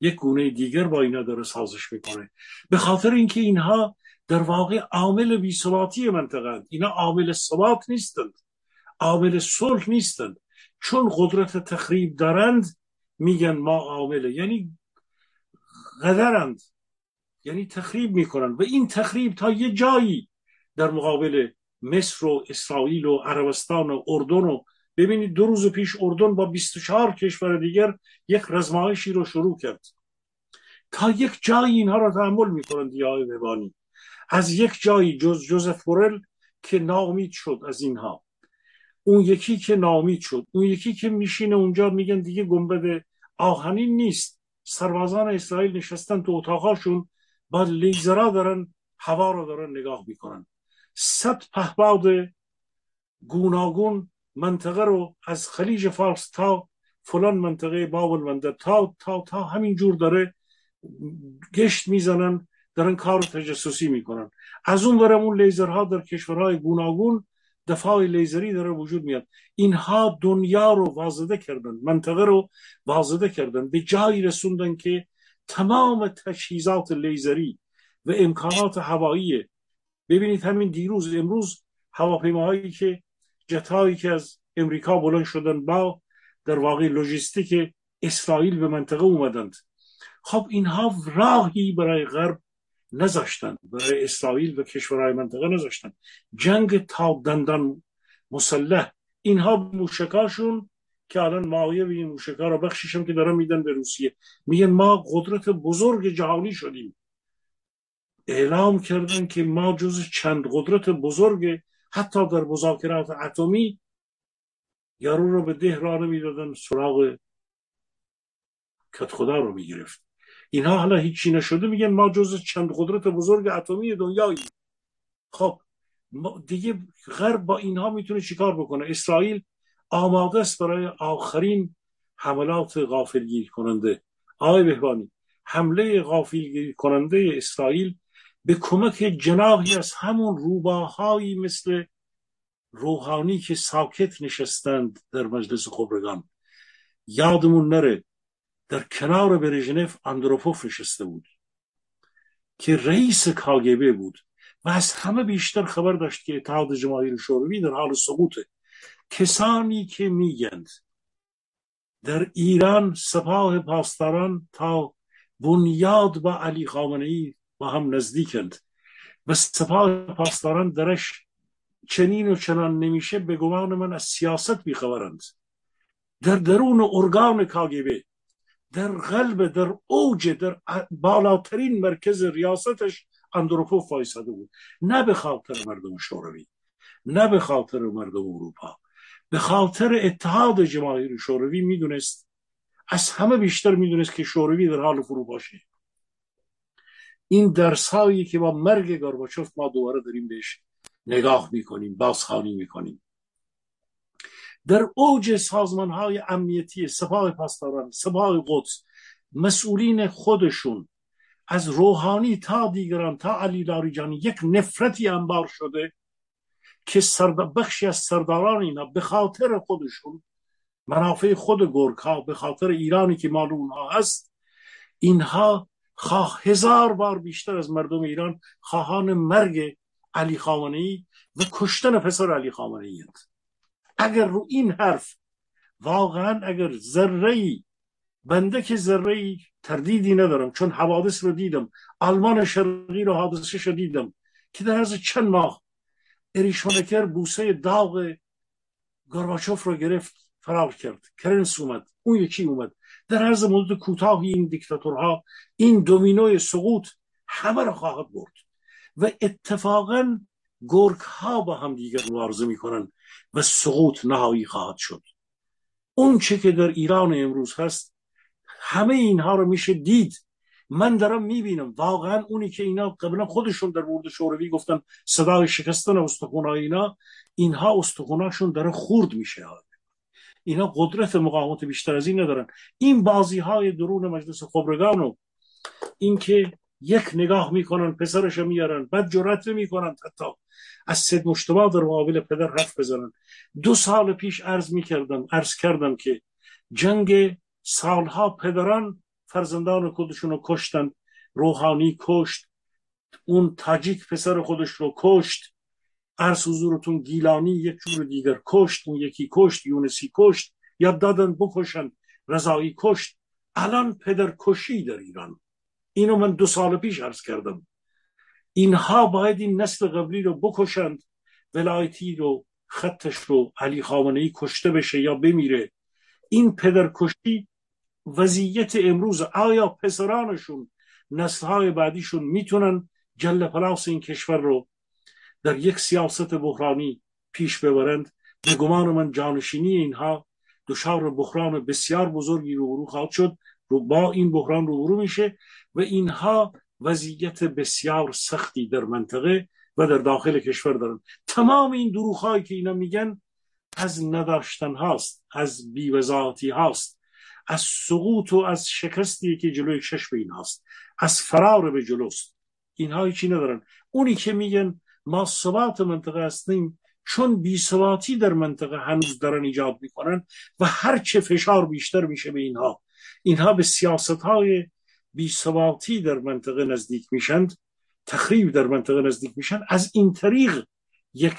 یک گونه دیگر با اینا داره سازش می‌کنه. به خاطر اینکه اینها در واقع عامل بیثباتی منطقه اینا عامل ثبات نیستند. عامل صلح نیستند. چون قدرت تخریب دارند میگن ما عامله. یعنی قدرند یعنی تخریب می‌کنن و این تخریب تا یه جایی در مقابل مصر و اسرائیل و عربستان و اردن و ببینید دو روز پیش اردن با 24 کشور دیگر یک رزمایشی رو شروع کرد. تا یک جایی اینها رو تحمل می‌کنند یا ببانی از یک جایی جز جوزف فورل که ناامید شد از اینها. اون یکی که ناامید شد. اون یکی که میشینه اونجا میگن دیگه گنبد آهنین نیست. سربازان اسرائیل نشستن تو اتاقاشون با لیزرا دارن هوا رو دارن نگاه می‌کنن. صد پهباد گوناگون منطقه رو از خلیج فارس تا فلان منطقه باب المندب تا تا تا همین جور داره گشت می‌زنن. دارن کار تجسسی می‌کنن. از اون برم اون لیزرها در کشورهای گوناگون دفاع لیزری داره وجود میاد. اینها دنیا رو وازده کردن منطقه رو وازده کردن. به جایی رسوندن که تمام تجهیزات لیزری و امکانات هوایی ببینید همین دیروز امروز هواپیماهایی که جتایی که از امریکا بلند شدن با در واقع لوجستیک اسرائیل به منطقه اومدند. خب اینها راهی برای غرب نذاشتن. برای اسرائیل و کشورهای منطقه نذاشتن. جنگ تا دندان مسلح. اینها موشکاشون که الان مایه به این موشکا رو بخشیشم که دارن میدن به روسیه. میگن ما قدرت بزرگ جهانی شدیم. اعلام کردن که ما جز چند قدرت بزرگ حتی در مذاکرات اتمی یارو رو به ده را نمی‌دادن سراغ کت خدا رو می‌گرفت. اینها حالا هیچی نشده میگن ما جز چند قدرت بزرگ اتمی دنیایی. خب دیگه غرب با اینها می‌تونه چیکار بکنه؟ اسرائیل آماده است برای آخرین حملات غافلگیر کننده. آقای بهبانی حمله غافلگیر کننده اسرائیل به کمک جناحی از همون روباهایی مثل روحانی که ساکت نشستند در مجلس خبرگان. یادمون نره در کنار برژنف اندروپوف نشسته بود که رئیس کاگبه بود و از همه بیشتر خبر داشت که اتحاد جماهیر شوروی در حال سقوطه کسانی که میگند در ایران سپاه پاسداران تا بنیاد با علی خامنه ای با هم نزدیکند و سپاه پاسداران درش چنین و چنان نمیشه به گمان من از سیاست بیخبرند در درون ارگان کاگبه در قلب در اوج در بالاترین مرکز ریاستش اندروپوف فایساده بود. نه به خاطر مردم شوروی نه به خاطر مردم اروپا. به خاطر اتحاد جماهیر شوروی می‌دونست از همه بیشتر می‌دونست که شوروی در حال فروپاشی این درس هایی که با مرگ گارباچوف ما دوباره داریم بهش نگاه می‌کنیم بازخانی می‌کنیم. در اوج سازمان های امنیتی سپاه پاسداران سپاه قدس مسئولین خودشون از روحانی تا دیگران تا علی لاریجانی یک نفرتی انبار شده که بخشی از سرداران اینا به خاطر خودشون منافع خود گرگ ها به خاطر ایرانی که مال اونها هست اینها خواه هزار بار بیشتر از مردم ایران خواهان مرگ علی خامنه ای و کشتن پسر علی خامنه ای اگر رو این حرف واقعا اگر ذره بنده که ذره تردیدی ندارم چون حوادث رو دیدم آلمان شرقی رو حادثه دیدم که در از چند ماه اریشونکر بوسه داغ گارباچوف رو گرفت فرار کرد. کرنس اومد اون یکی اومد. در عرض مدت کوتاهی این دیکتاتورها این دومینوی سقوط همه را خواهد برد. و اتفاقا گرگ ها با هم دیگر مبارزه می‌کنن و سقوط نهایی خواهد شد. اون چه که در ایران امروز هست همه اینها رو میشه دید. من دارم می‌بینم واقعا اونی که اینا قبلا خودشون در مورد شوروی گفتن صدای شکستن استخونای اینا اینها استخوناشون داره خورد میشه. اینا قدرت مقاومت بیشتر از این ندارن. این بازی های درون مجلس خبرگان و اینکه یک نگاه می‌کنن پسرش میارن بعد جرأت نمی‌کنن حتی. از سید مشتبه در مقابل پدر حرف بزنن. دو سال پیش عرض می‌کردم عرض کردم که جنگ سالها پدران فرزندان خودشون رو کشتن روحانی کشت اون تاجیک پسر خودش رو کشت. عرض حضورتون گیلانی یک جور دیگر کشت اون یکی کشت یونسی کشت. یا دادن بکشن رضایی کشت. الان پدر کشی در ایران. اینو من دو سال پیش عرض کردم. اینها باید این نسل قبلی رو بکشند ولایتی رو خطش رو علی خامنه ای کشته بشه یا بمیره. این پدرکشی وضعیت امروز آیا پسرانشون نسلهای بعدیشون می‌تونن جل پلاس این کشور رو در یک سیاست بحرانی پیش ببرند؟ به گمان من جانشینی اینها دچار بحران بسیار بزرگی رو خواهد شد. رو با این بحران روبرو میشه و اینها وضعیت بسیار سختی در منطقه و در داخل کشور دارن. تمام این دروغ که اینا میگن از نداشتن هاست از بیوزاتی هاست از سقوط و از شکستی که جلوی چشم این هاست از فرار به جلوست. اینها چی ندارن. اونی که میگن ما ثبات منطقه هستیم چون بیثباتی در منطقه هنوز دارن ایجاد می‌کنن و هرچه فشار بیشتر میشه به اینها. اینها به سیاست های بیثباتی در منطقه نزدیک میشند تخریب در منطقه نزدیک میشن از این طریق یک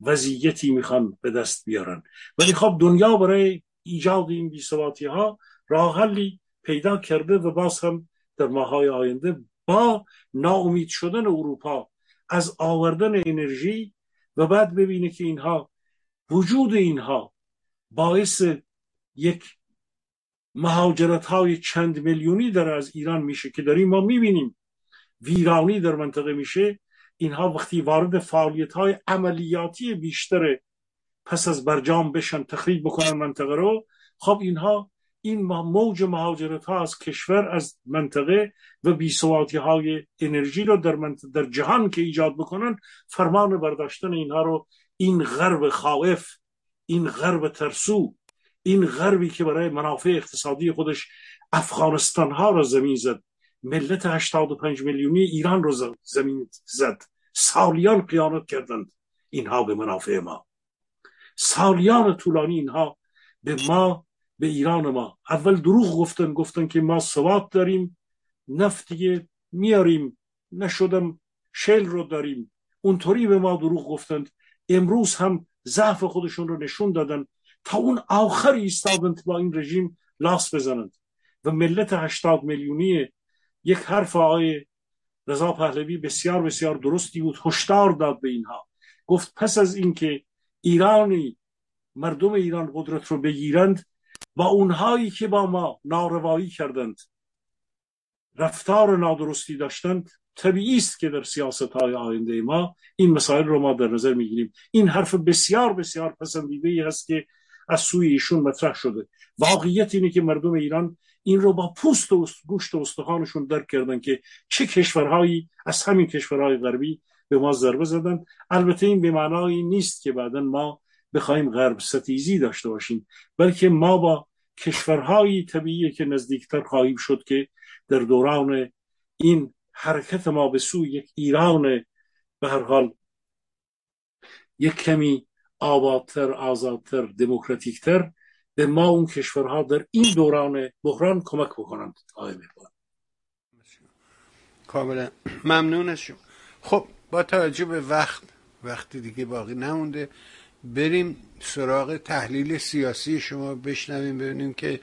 وضعیتی می‌خوان به دست بیارن. ولی خب دنیا برای ایجاد این بیثباتی ها راه حلی پیدا کرده و باز هم در ماهای آینده با ناامید شدن اروپا از آوردن انرژی و بعد ببینه که اینها وجود اینها باعث یک مهاجرت های چند میلیونی در از ایران میشه که داریم ما می‌بینیم. ویرانی در منطقه میشه. اینها وقتی وارد فعالیت های عملیاتی بیشتر پس از برجام بشن تخریب بکنن منطقه رو خب اینها این موج مهاجرت ها از کشور از منطقه و بیسواتی های انرژی رو در, در جهان که ایجاد بکنن فرمان برداشتن اینها رو. این غرب خائف این غرب ترسو. این غربی که برای منافع اقتصادی خودش افغانستان ها رو زمین زد ملت 85 میلیونی ایران رو زمین زد. سالیان قیانت کردند اینها به منافع ما. سالیان طولانی اینها به ما به ایران ما. اول دروغ گفتن گفتن که ما سواد داریم نفتی میاریم نشدم شل رو داریم. اونطوری به ما دروغ گفتند. امروز هم ضعف خودشون رو نشون دادن. تا اون آخری ایستادند با این رژیم لاس بزنند. و ملت هشتاد میلیونی یک حرف آقای رضا پهلوی بسیار بسیار درستی بود هشدار داد به اینها. گفت پس از اینکه ایرانی مردم ایران قدرت رو بگیرند با اونهایی که با ما ناروایی کردند رفتار نادرستی داشتند طبیعی است که در سیاست های آینده ما این مسائل رو ما در نظر می‌گیریم. این حرف بسیار بسیار پسندیده ای هست که از سوی ایشون مطرح شده. واقعیت اینه که مردم ایران این رو با پوست و گوشت و استخوانشون درک کردن که چه کشورهایی از همین کشورهای غربی به ما ضربه زدن. البته این به معنای نیست که بعدا ما بخوایم غرب ستیزی داشته باشیم بلکه ما با کشورهایی طبیعی که نزدیکتر خواهیم شد که در دوران این حرکت ما به سوی یک ایران به هر حال یک کمی آبادتر آزادتر دموکراتیکتر به ما اون کشورها در این دوران بحران کمک بکنند آقای کاملا ممنون از شما. خب با توجه به وقت وقتی دیگه باقی نمونده بریم سراغ تحلیل سیاسی شما بشنویم ببینیم که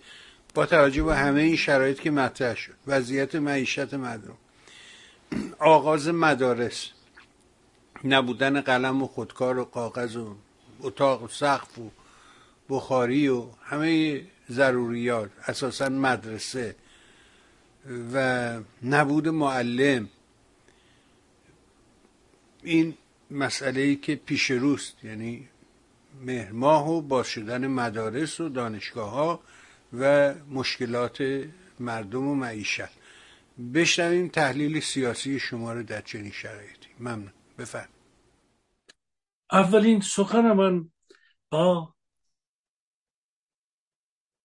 با توجه به همه این شرایط که مطرح شد وضعیت معیشت مردم آغاز مدارس نبودن قلم و خودکار و کاغذ و اتاق و سقف و بخاری و همه ضروریات اساسا مدرسه و نبود معلم. این مسئله ای که پیش روست یعنی مهرماه و باز شدن مدارس و دانشگاه ها و مشکلات مردم و معیشت. بشنویم تحلیل سیاسی شما رو در چنین شرایطی. ممنون. بفرم اولین سخن من با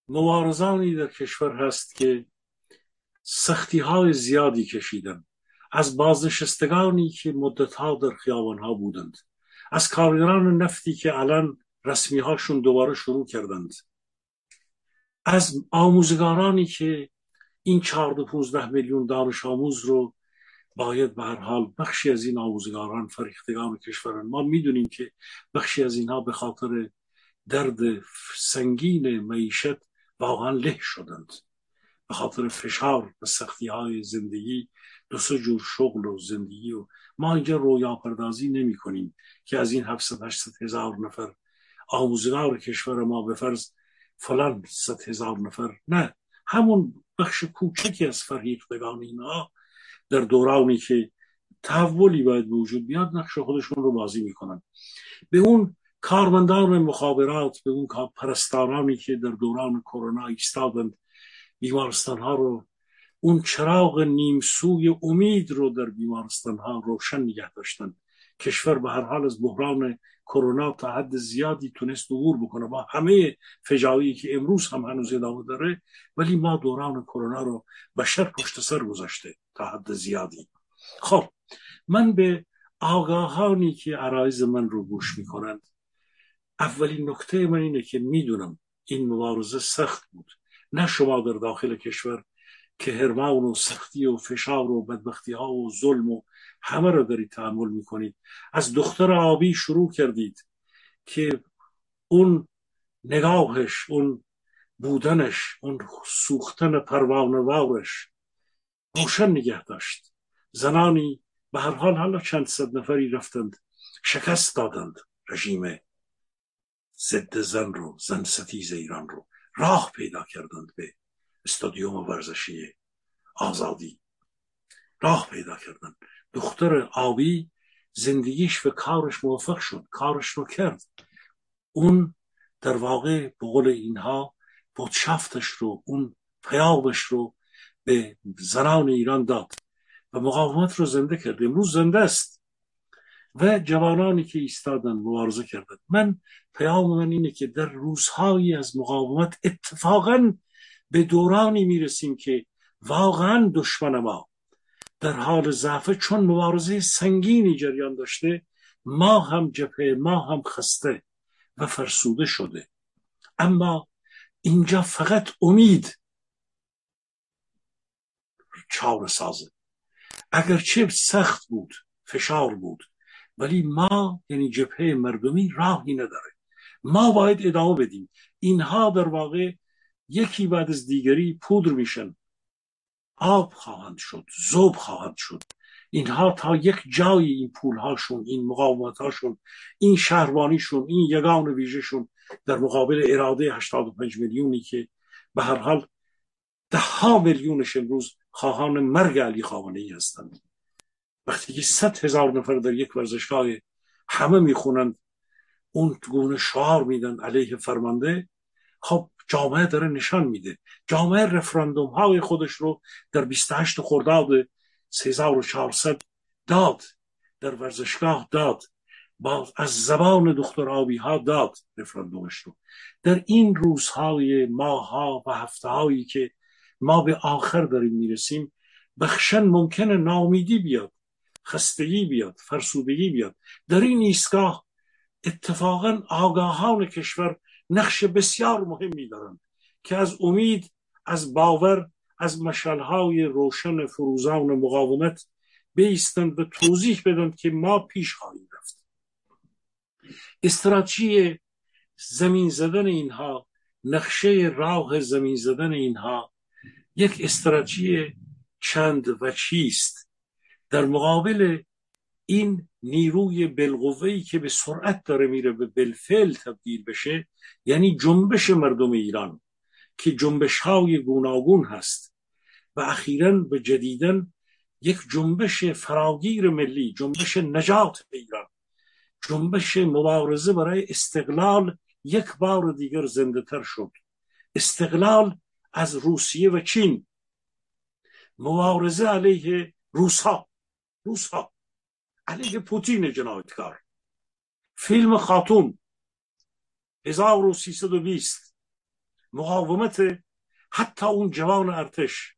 مبارزانی در کشور هست که سختی های زیادی کشیدن از بازنشستگانی که مدتها در خیابان ها بودند. از کارگران نفتی که الان رسمی هاشون دوباره شروع کردند. از آموزگارانی که این چهارده پونزده میلیون دانش آموز رو باید به هر حال بخشی از این آموزگاران فریختگان کشورن ما می‌دونیم که بخشی از اینها به خاطر درد سنگین معیشت واقعا له شدند. به خاطر فشار و سختی های زندگی دو سه جور شغل و زندگی و ما اینجا رویا پردازی نمی کنیم که از این 700 800 هزار نفر آموزگار کشور ما به فرض فلان صد هزار نفر نه. همون بخش کوچکی از فرهیختگان اینها در دورانی که تحولی باید به وجود بیاد نقش خودشون رو بازی می‌کنن. به اون کارمندان مخابرات به اون پرستارانی که در دوران کرونا ایستادند بیمارستان ها رو اون چراغ نیمسوی امید رو در بیمارستان ها روشن نگه داشتن. کشور به هر حال از بحران کرونا تا حد زیادی تونست عبور بکنه. با همه فجایی که امروز هم هنوز ادامه داره ولی ما دوران کرونا رو بشر پشت سر گذاشته. تا حد زیادی. خب من به آگاهانی که عرایز من رو گوش می‌کنند اولین نکته من اینه که می‌دونم این مبارزه سخت بود. نه شما در داخل کشور که هرمان و سختی و فشار و بدبختی ها و ظلم و همه را دارید تحمل می‌کنید. از دختر آبی شروع کردید که اون نگاهش اون بودنش اون سوختن پروانوارش روشن نگه داشت. زنانی به هر حال حالا چند صد نفری رفتند شکست دادند رژیم ضد زن رو زن ستیز ایران رو. راه پیدا کردند به استادیوم ورزشی آزادی. راه پیدا کردند. دختر آبی زندگیش و کارش موفق شد کارش رو کرد. اون در واقع به قول اینها بودشفتش رو اون پیامش رو به زنان ایران داد و مقاومت رو زنده کرد. امروز زنده است. و جوانانی که ایستادن مبارزه کردن. من پیام من اینه که در روزهایی از مقاومت اتفاقا به دورانی می‌رسیم که واقعا دشمن ما در حال ضعف چون مبارزه سنگینی جریان داشته ما هم جبهه ما هم خسته و فرسوده شده. اما اینجا فقط امید چار سازه. اگرچه سخت بود فشار بود ولی ما یعنی جبهه مردمی راهی نداره. ما باید ادامه بدیم. اینها در واقع یکی بعد از دیگری پودر میشن. آب خواهند شد زوب خواهند شد. اینها تا یک جایی این پولهاشون این مقاومتهاشون این شهروانیشون این یگان ویژهشون در مقابل اراده 85 میلیونی که به هر حال ده ها میلیونش امروز خواهان مرگ علی خامنه ای هستند. وقتی که صد هزار نفر در یک ورزشگاه همه می‌خونند اون گونه شعار میدن علیه فرمانده. خب جامعه داره نشان میده. جامعه رفراندوم های خودش رو در 28 خرداد 3400 داد در ورزشگاه داد با از زبان دختر آبی ها داد رفراندومش رو. در این روزهای ماها و هفته هایی که ما به آخر داریم می‌رسیم. بخشن ممکنه نامیدی بیاد خستگی بیاد فرسودگی بیاد. در این ایستگاه اتفاقا آگاهان کشور نقش بسیار مهمی دارند که از امید از باور از مشلهای روشن فروزان مقاومت بیستند و توضیح بدند که ما پیش خواهیم رفت. استراتژی زمین زدن اینها نقشه راه زمین زدن اینها یک استراتژی چند و چیست. در مقابل این نیروی بالقوه‌ای که به سرعت داره میره به بالفعل تبدیل بشه یعنی جنبش مردم ایران که جنبش های گوناگون هست و اخیرا به جدیدن یک جنبش فراگیر ملی جنبش نجات ایران جنبش مبارزه برای استقلال یک بار دیگر زنده تر شد. استقلال از روسیه و چین. مبارزه علیه روسها. روسها. علیه پوتین جنایتکار فیلم خاتون. 1320 مقاومت حتی اون جوان ارتش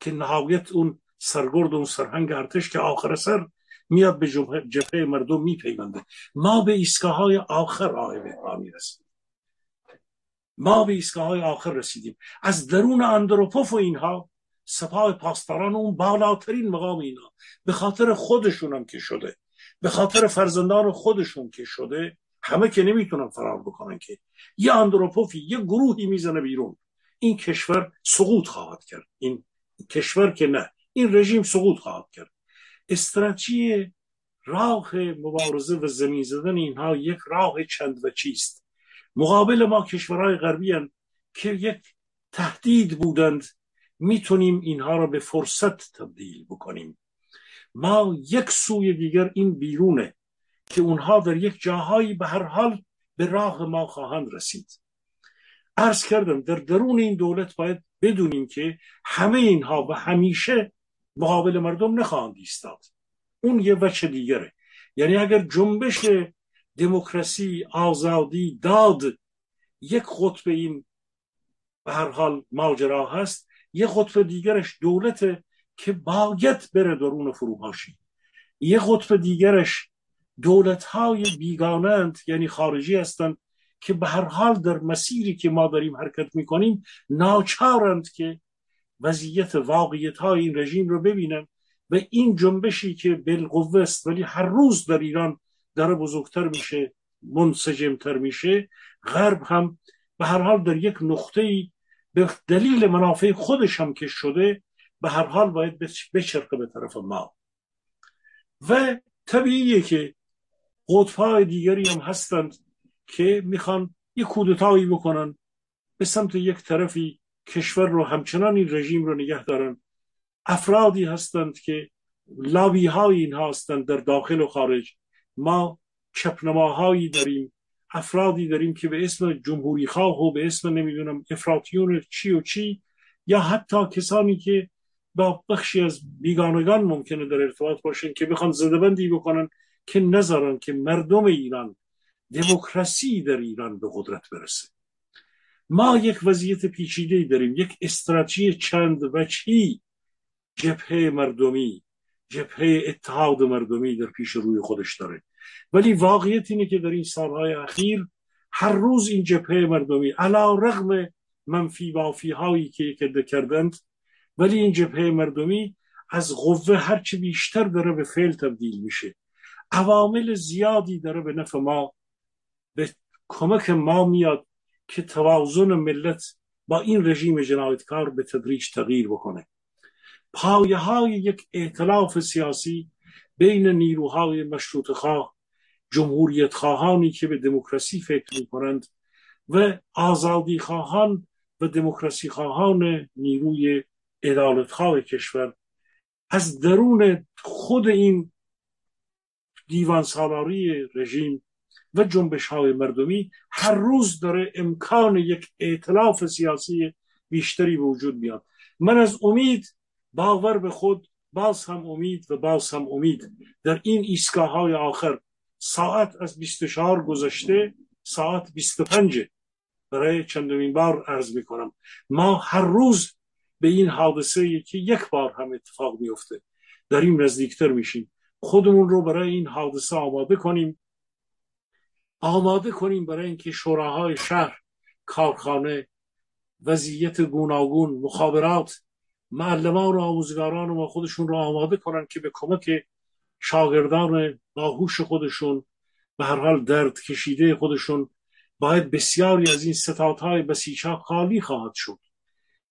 که نهایت اون سرگرد اون سرهنگ ارتش که آخر سر میاد به جبهه مردم میپیونده. ما به ایستگاه های آخر بهرا می‌رسیم ما به ایستگاه های آخر رسیدیم. از درون اندروپوف و اینها سپاه پاسداران اون بالاترین مقام اینا. به خاطر خودشون هم که شده. به خاطر فرزندان خودشون که شده همه که نمی‌تونن فرار بکنن که یه اندروپوفی یه گروهی می‌زنه بیرون. این کشور سقوط خواهد کرد. این کشور که نه این رژیم سقوط خواهد کرد. استراتژی راه مبارزه و زمین زدن اینها یک راه چند و چیست. مقابل ما کشورهای غربی که یک تهدید بودند می‌تونیم اینها را به فرصت تبدیل بکنیم. ما یک سوی دیگر این بیرونه که اونها در یک جاهایی به هر حال به راه ما خواهند رسید. عرض کردم در درون این دولت باید بدونیم که همه اینها و همیشه مقابل مردم نخواهند ایستاد. اون یه وچه دیگره. یعنی اگر جنبش دموکراسی آزادی داد. یک خطب این به هر حال ماجرا هست. یک خطب دیگرش دولت که باید بره درون فروپاشی. یک خطب دیگرش دولت های بیگانند یعنی خارجی هستند که به هر حال در مسیری که ما داریم حرکت می‌کنیم ناچارند که وضعیت واقعیت های این رژیم رو ببینن. و این جنبشی که بالقوه است ولی هر روز در ایران داره بزرگتر میشه منسجمتر میشه. غرب هم به هر حال در یک نقطه ای به دلیل منافع خودش هم که شده به هر حال باید بچرخه به طرف ما. و طبیعیه که قطبهای دیگری هم هستند که می‌خوان یک کودتایی بکنن به سمت یک طرفی کشور رو همچنان این رژیم رو نگه دارن. افرادی هستند که لابی های این هستند در داخل و خارج. ما چپنماهایی داریم افرادی داریم که به اسم جمهوری خواه و به اسم نمی‌دونم افراتیون چی و چی یا حتی کسانی که با بخشی از بیگانگان ممکنه در ارتباط باشن که بخوان زدبندی بکنن که نذارن که مردم ایران دموکراسی در ایران به قدرت برسه. ما یک وضعیت پیچیده داریم یک استراتژی چند وجهی جبهه مردمی جبهه اتحاد مردمی در پیش روی خودش داره. ولی واقعیت اینه که در این سالهای اخیر هر روز این جبهه مردمی علا رغم منفی بافی هایی که کده کردند ولی این جبهه مردمی از قوه هرچی بیشتر داره به فعل تبدیل میشه. عوامل زیادی داره به نفع ما به کمک ما میاد که توازن ملت با این رژیم جنایتکار به تدریج تغییر بکنه. پایه های یک ائتلاف سیاسی بین نیروهای مشروط خواه جمهوریت خواهانی که به دموکراسی فکر می کنند و آزادی خواهان و دموکراسی خواهان نیروی ادالت خواه کشور. از درون خود این دیوان سالاری رژیم و جنبش های مردمی هر روز داره امکان یک ائتلاف سیاسی بیشتری به وجود میاد. من از امید باور به خود باز هم امید و باز هم امید در این ایستگاه آخر ساعت از 24 گذشته ساعت 25 برای چندمین بار عرض می کنم ما هر روز به این حادثه که یک بار هم اتفاق میفته این نزدیکتر میشیم. خودمون رو برای این حادثه آماده کنیم. آماده کنیم برای اینکه شوراهای شهر کارخانه وضعیت گوناگون مخابرات معلمان و آموزگاران و خودشون رو آماده کنن که به کمک شاگردان باهوش خودشون به هر حال درد کشیده خودشون باید بسیاری از این ستادهای بسیچا خالی خواهد شد.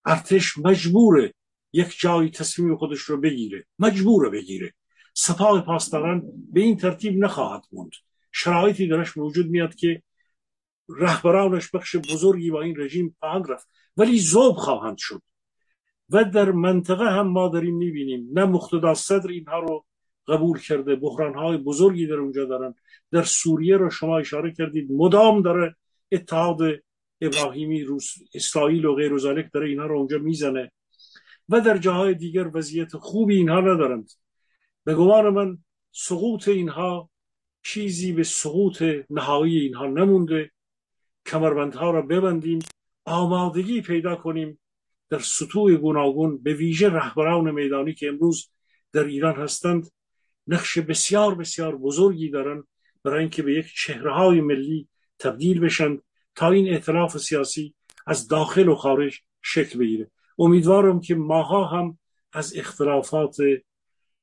ارتش مجبوره یک جایی تصمیم خودش رو بگیره مجبوره بگیره. سپاه پاسداران به این ترتیب نخواهد موند. شرایطی درش موجود میاد که رهبرانش بخش بزرگی با این رژیم خواهند رفت ولی زوب خواهند شد. و در منطقه هم ما داریم می‌بینیم نه مقتدا صدر اینها رو قبول کرده های بزرگی در اونجا دارن. در سوریه رو شما اشاره کردید مدام داره اتحاد ابراهیمی روس اسرائیل و غیر و داره اینها رو اونجا می‌زنه. و در جاهای دیگر وضعیت خوبی اینها ندارند. به گمان من سقوط اینها چیزی به سقوط نهایی اینها نمونده. کمربندها را ببندیم آمادگی پیدا کنیم. در سطوح گوناگون به ویژه رهبران میدانی که امروز در ایران هستند نقش بسیار بسیار بزرگی دارند برای اینکه به یک چهره های ملی تبدیل بشند تا این اعتلاف سیاسی از داخل و خارج شکل بگیره. امیدوارم که ماها هم از اختلافات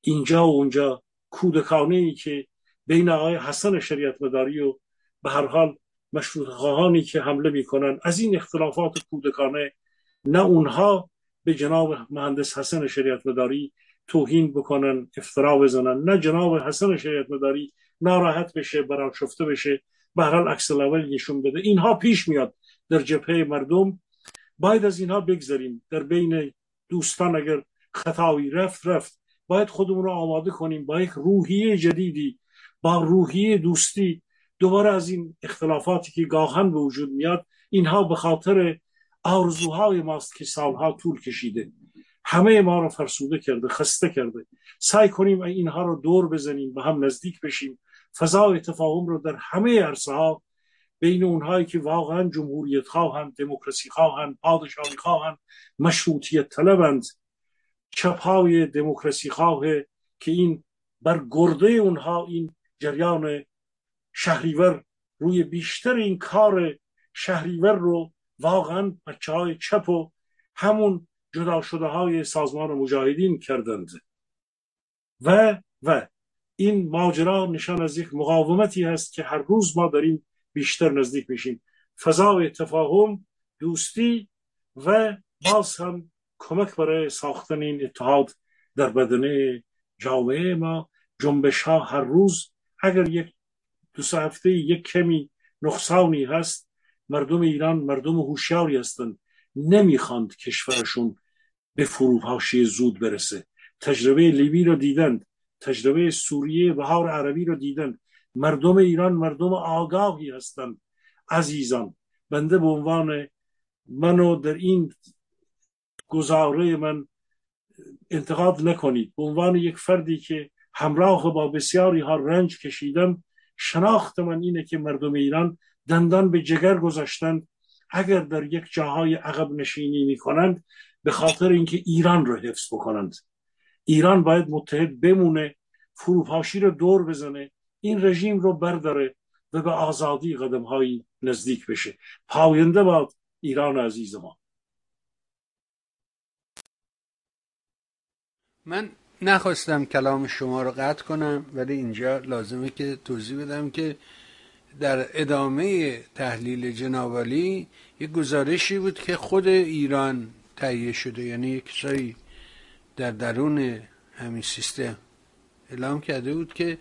اینجا و اونجا کودکانه ای که بین آقای حسن شریعت مداری و به هر حال مشروط خواهانی که حمله می‌کنن از این اختلافات کودکانه نه اونها به جناب مهندس حسن شریعت مداری توهین بکنن افترا بزنن. نه جناب حسن شریعت مداری ناراحت بشه براشفته بشه به هر عکس نشون بده. اینها پیش میاد در جبهه مردم. باید از اینها بگذاریم در بین دوستان اگر خطایی رفت رفت. باید خودمون رو آماده کنیم. با یک روحیه جدیدی با روحیه دوستی. دوباره از این اختلافاتی که گاهن به وجود میاد اینها به خاطر آرزوهای ماست که سالها طول کشیده. همه ما رو فرسوده کرده خسته کرده. سعی کنیم اینها رو دور بزنیم به هم نزدیک بشیم. فضای تفاهم رو در همه عرصه ها بین اونهایی که واقعا جمهوریت خواهند دموکراسی خواهند پادشاهی خواهند مشروطیت طلبند. چپهای دموکراسی خواه که این بر گرده اونها این جریان شهریور روی بیشتر این کار شهریور رو واقعا بچه های چپ و همون جدا شده های سازمان مجاهدین کردند. و و این ماجرا نشان از یک مقاومتی هست که هر روز ما داریم بیشتر نزدیک میشیم. فضای تفاهم دوستی و باز هم کمک برای ساختن این اتحاد در بدنه جامعه ما. جنبش ها هر روز اگر یک دو سه هفته یک کمی نقصانی هست مردم ایران مردم هوشیاری هستند. نمی‌خواند کشورشون به فروپاشی زود برسه. تجربه لیبی رو دیدند. تجربه سوریه بهار عربی رو دیدند. مردم ایران مردم آگاهی هستند. عزیزان بنده به عنوان منو در این گزاره من انتقاد نکنید. به عنوان یک فردی که همراه با بسیاری ها رنج کشیدم شناخت من اینه که مردم ایران دندان به جگر گذاشتند. اگر در یک جاهای عقب نشینی می کنند به خاطر اینکه ایران رو حفظ بکنند. ایران باید متحد بمونه فروپاشی رو دور بزنه این رژیم رو برداره و به آزادی قدم هایی نزدیک بشه. پاینده باد ایران عزیز ما. من نخواستم کلام شما رو قطع کنم ولی اینجا لازمه که توضیح بدم که در ادامه تحلیل جنابالی یک گزارشی بود که خود ایران تهیه شده یعنی یک در درون همین سیستم اعلام کرده بود که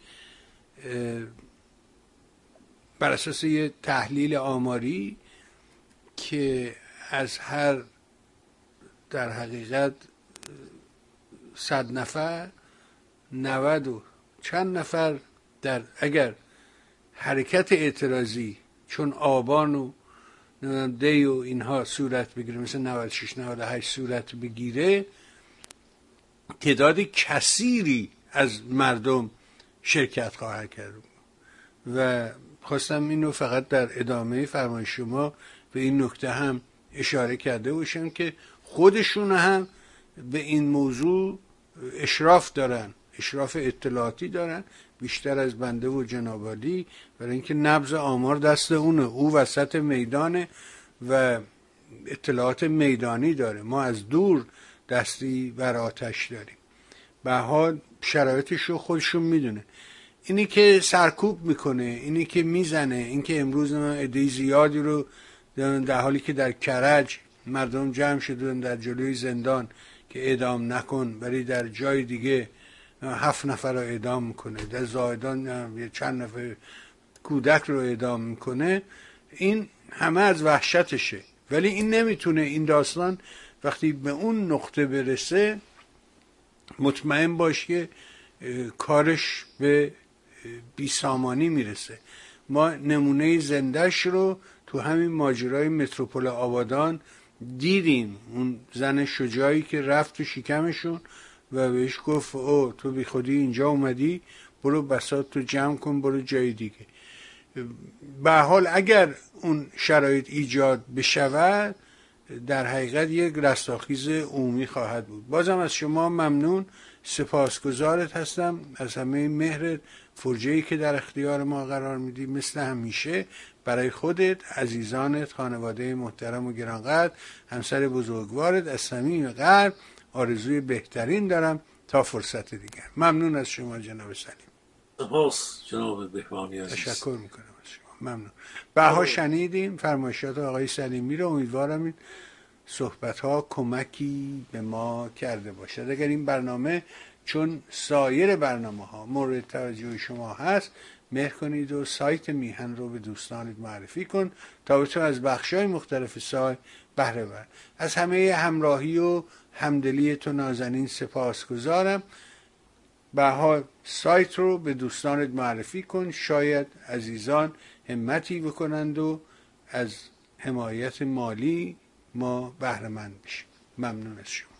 بر اساس یه تحلیل آماری که از هر در حقیقت صد نفر نود و چند نفر در اگر حرکت اعتراضی چون آبان و دی و اینها صورت بگیره مثل 96 98 صورت بگیره. تعداد کثیری از مردم شرکت خواهد کرد. و خواستم اینو فقط در ادامه فرمای شما به این نکته هم اشاره کرده باشم که خودشون هم به این موضوع اشراف دارن اشراف اطلاعاتی دارن بیشتر از بنده و جنابالی برای اینکه نبض آمار دست اونه. او وسط میدانه و اطلاعات میدانی داره. ما از دور دستی بر آتش داریم. به حال شرایطش رو خودشون می‌دونه. اینی که سرکوب می‌کنه اینی که می‌زنه این که امروز عده زیادی رو در حالی که در کرج مردم جمع شدن در جلوی زندان که اعدام نکن ولی در جای دیگه هفت نفر رو اعدام می‌کنه. در زایدان یه چند نفر کودک رو اعدام می‌کنه. این همه از وحشتشه. ولی این نمی‌تونه این داستان وقتی به اون نقطه برسه مطمئن باش که کارش به بیسامانی می‌رسه. ما نمونه زندهش رو تو همین ماجرای متروپول آبادان دیدیم. اون زن شجاعی که رفت تو شکمشون و بهش گفت او تو بی خودی اینجا اومدی برو بسات تو جمع کن برو جای دیگه. به حال اگر اون شرایط ایجاد بشود در حقیقت یک رستاخیز عمومی خواهد بود. بازم از شما ممنون سپاسگزارت هستم. از همه مهرت فرجه که در اختیار ما قرار میدی مثل همیشه. برای خودت عزیزانت خانواده محترم و گرانقدر همسر بزرگوارت از صمیم قلب آرزوی بهترین دارم تا فرصت دیگر. ممنون از شما جناب سلیم. سپاس جناب بهبانی عزیز. تشکر می‌کنم از شما. ممنون. بها شنیدیم فرمایشات آقای سلیمی رو امیدوارم این صحبت ها کمکی به ما کرده باشد. اگر این برنامه چون سایر برنامه ها مورد توجه شما هست مهر کنید و سایت میهن رو به دوستانت معرفی کن تا بتون از بخش های مختلف سای بهره بر. از همه همراهی و همدلی تو نازنین سپاس گذارم به سایت رو به دوستانت معرفی کن. شاید عزیزان همتی بکنند و از حمایت مالی ما بهره مند بشیم. ممنون از شما.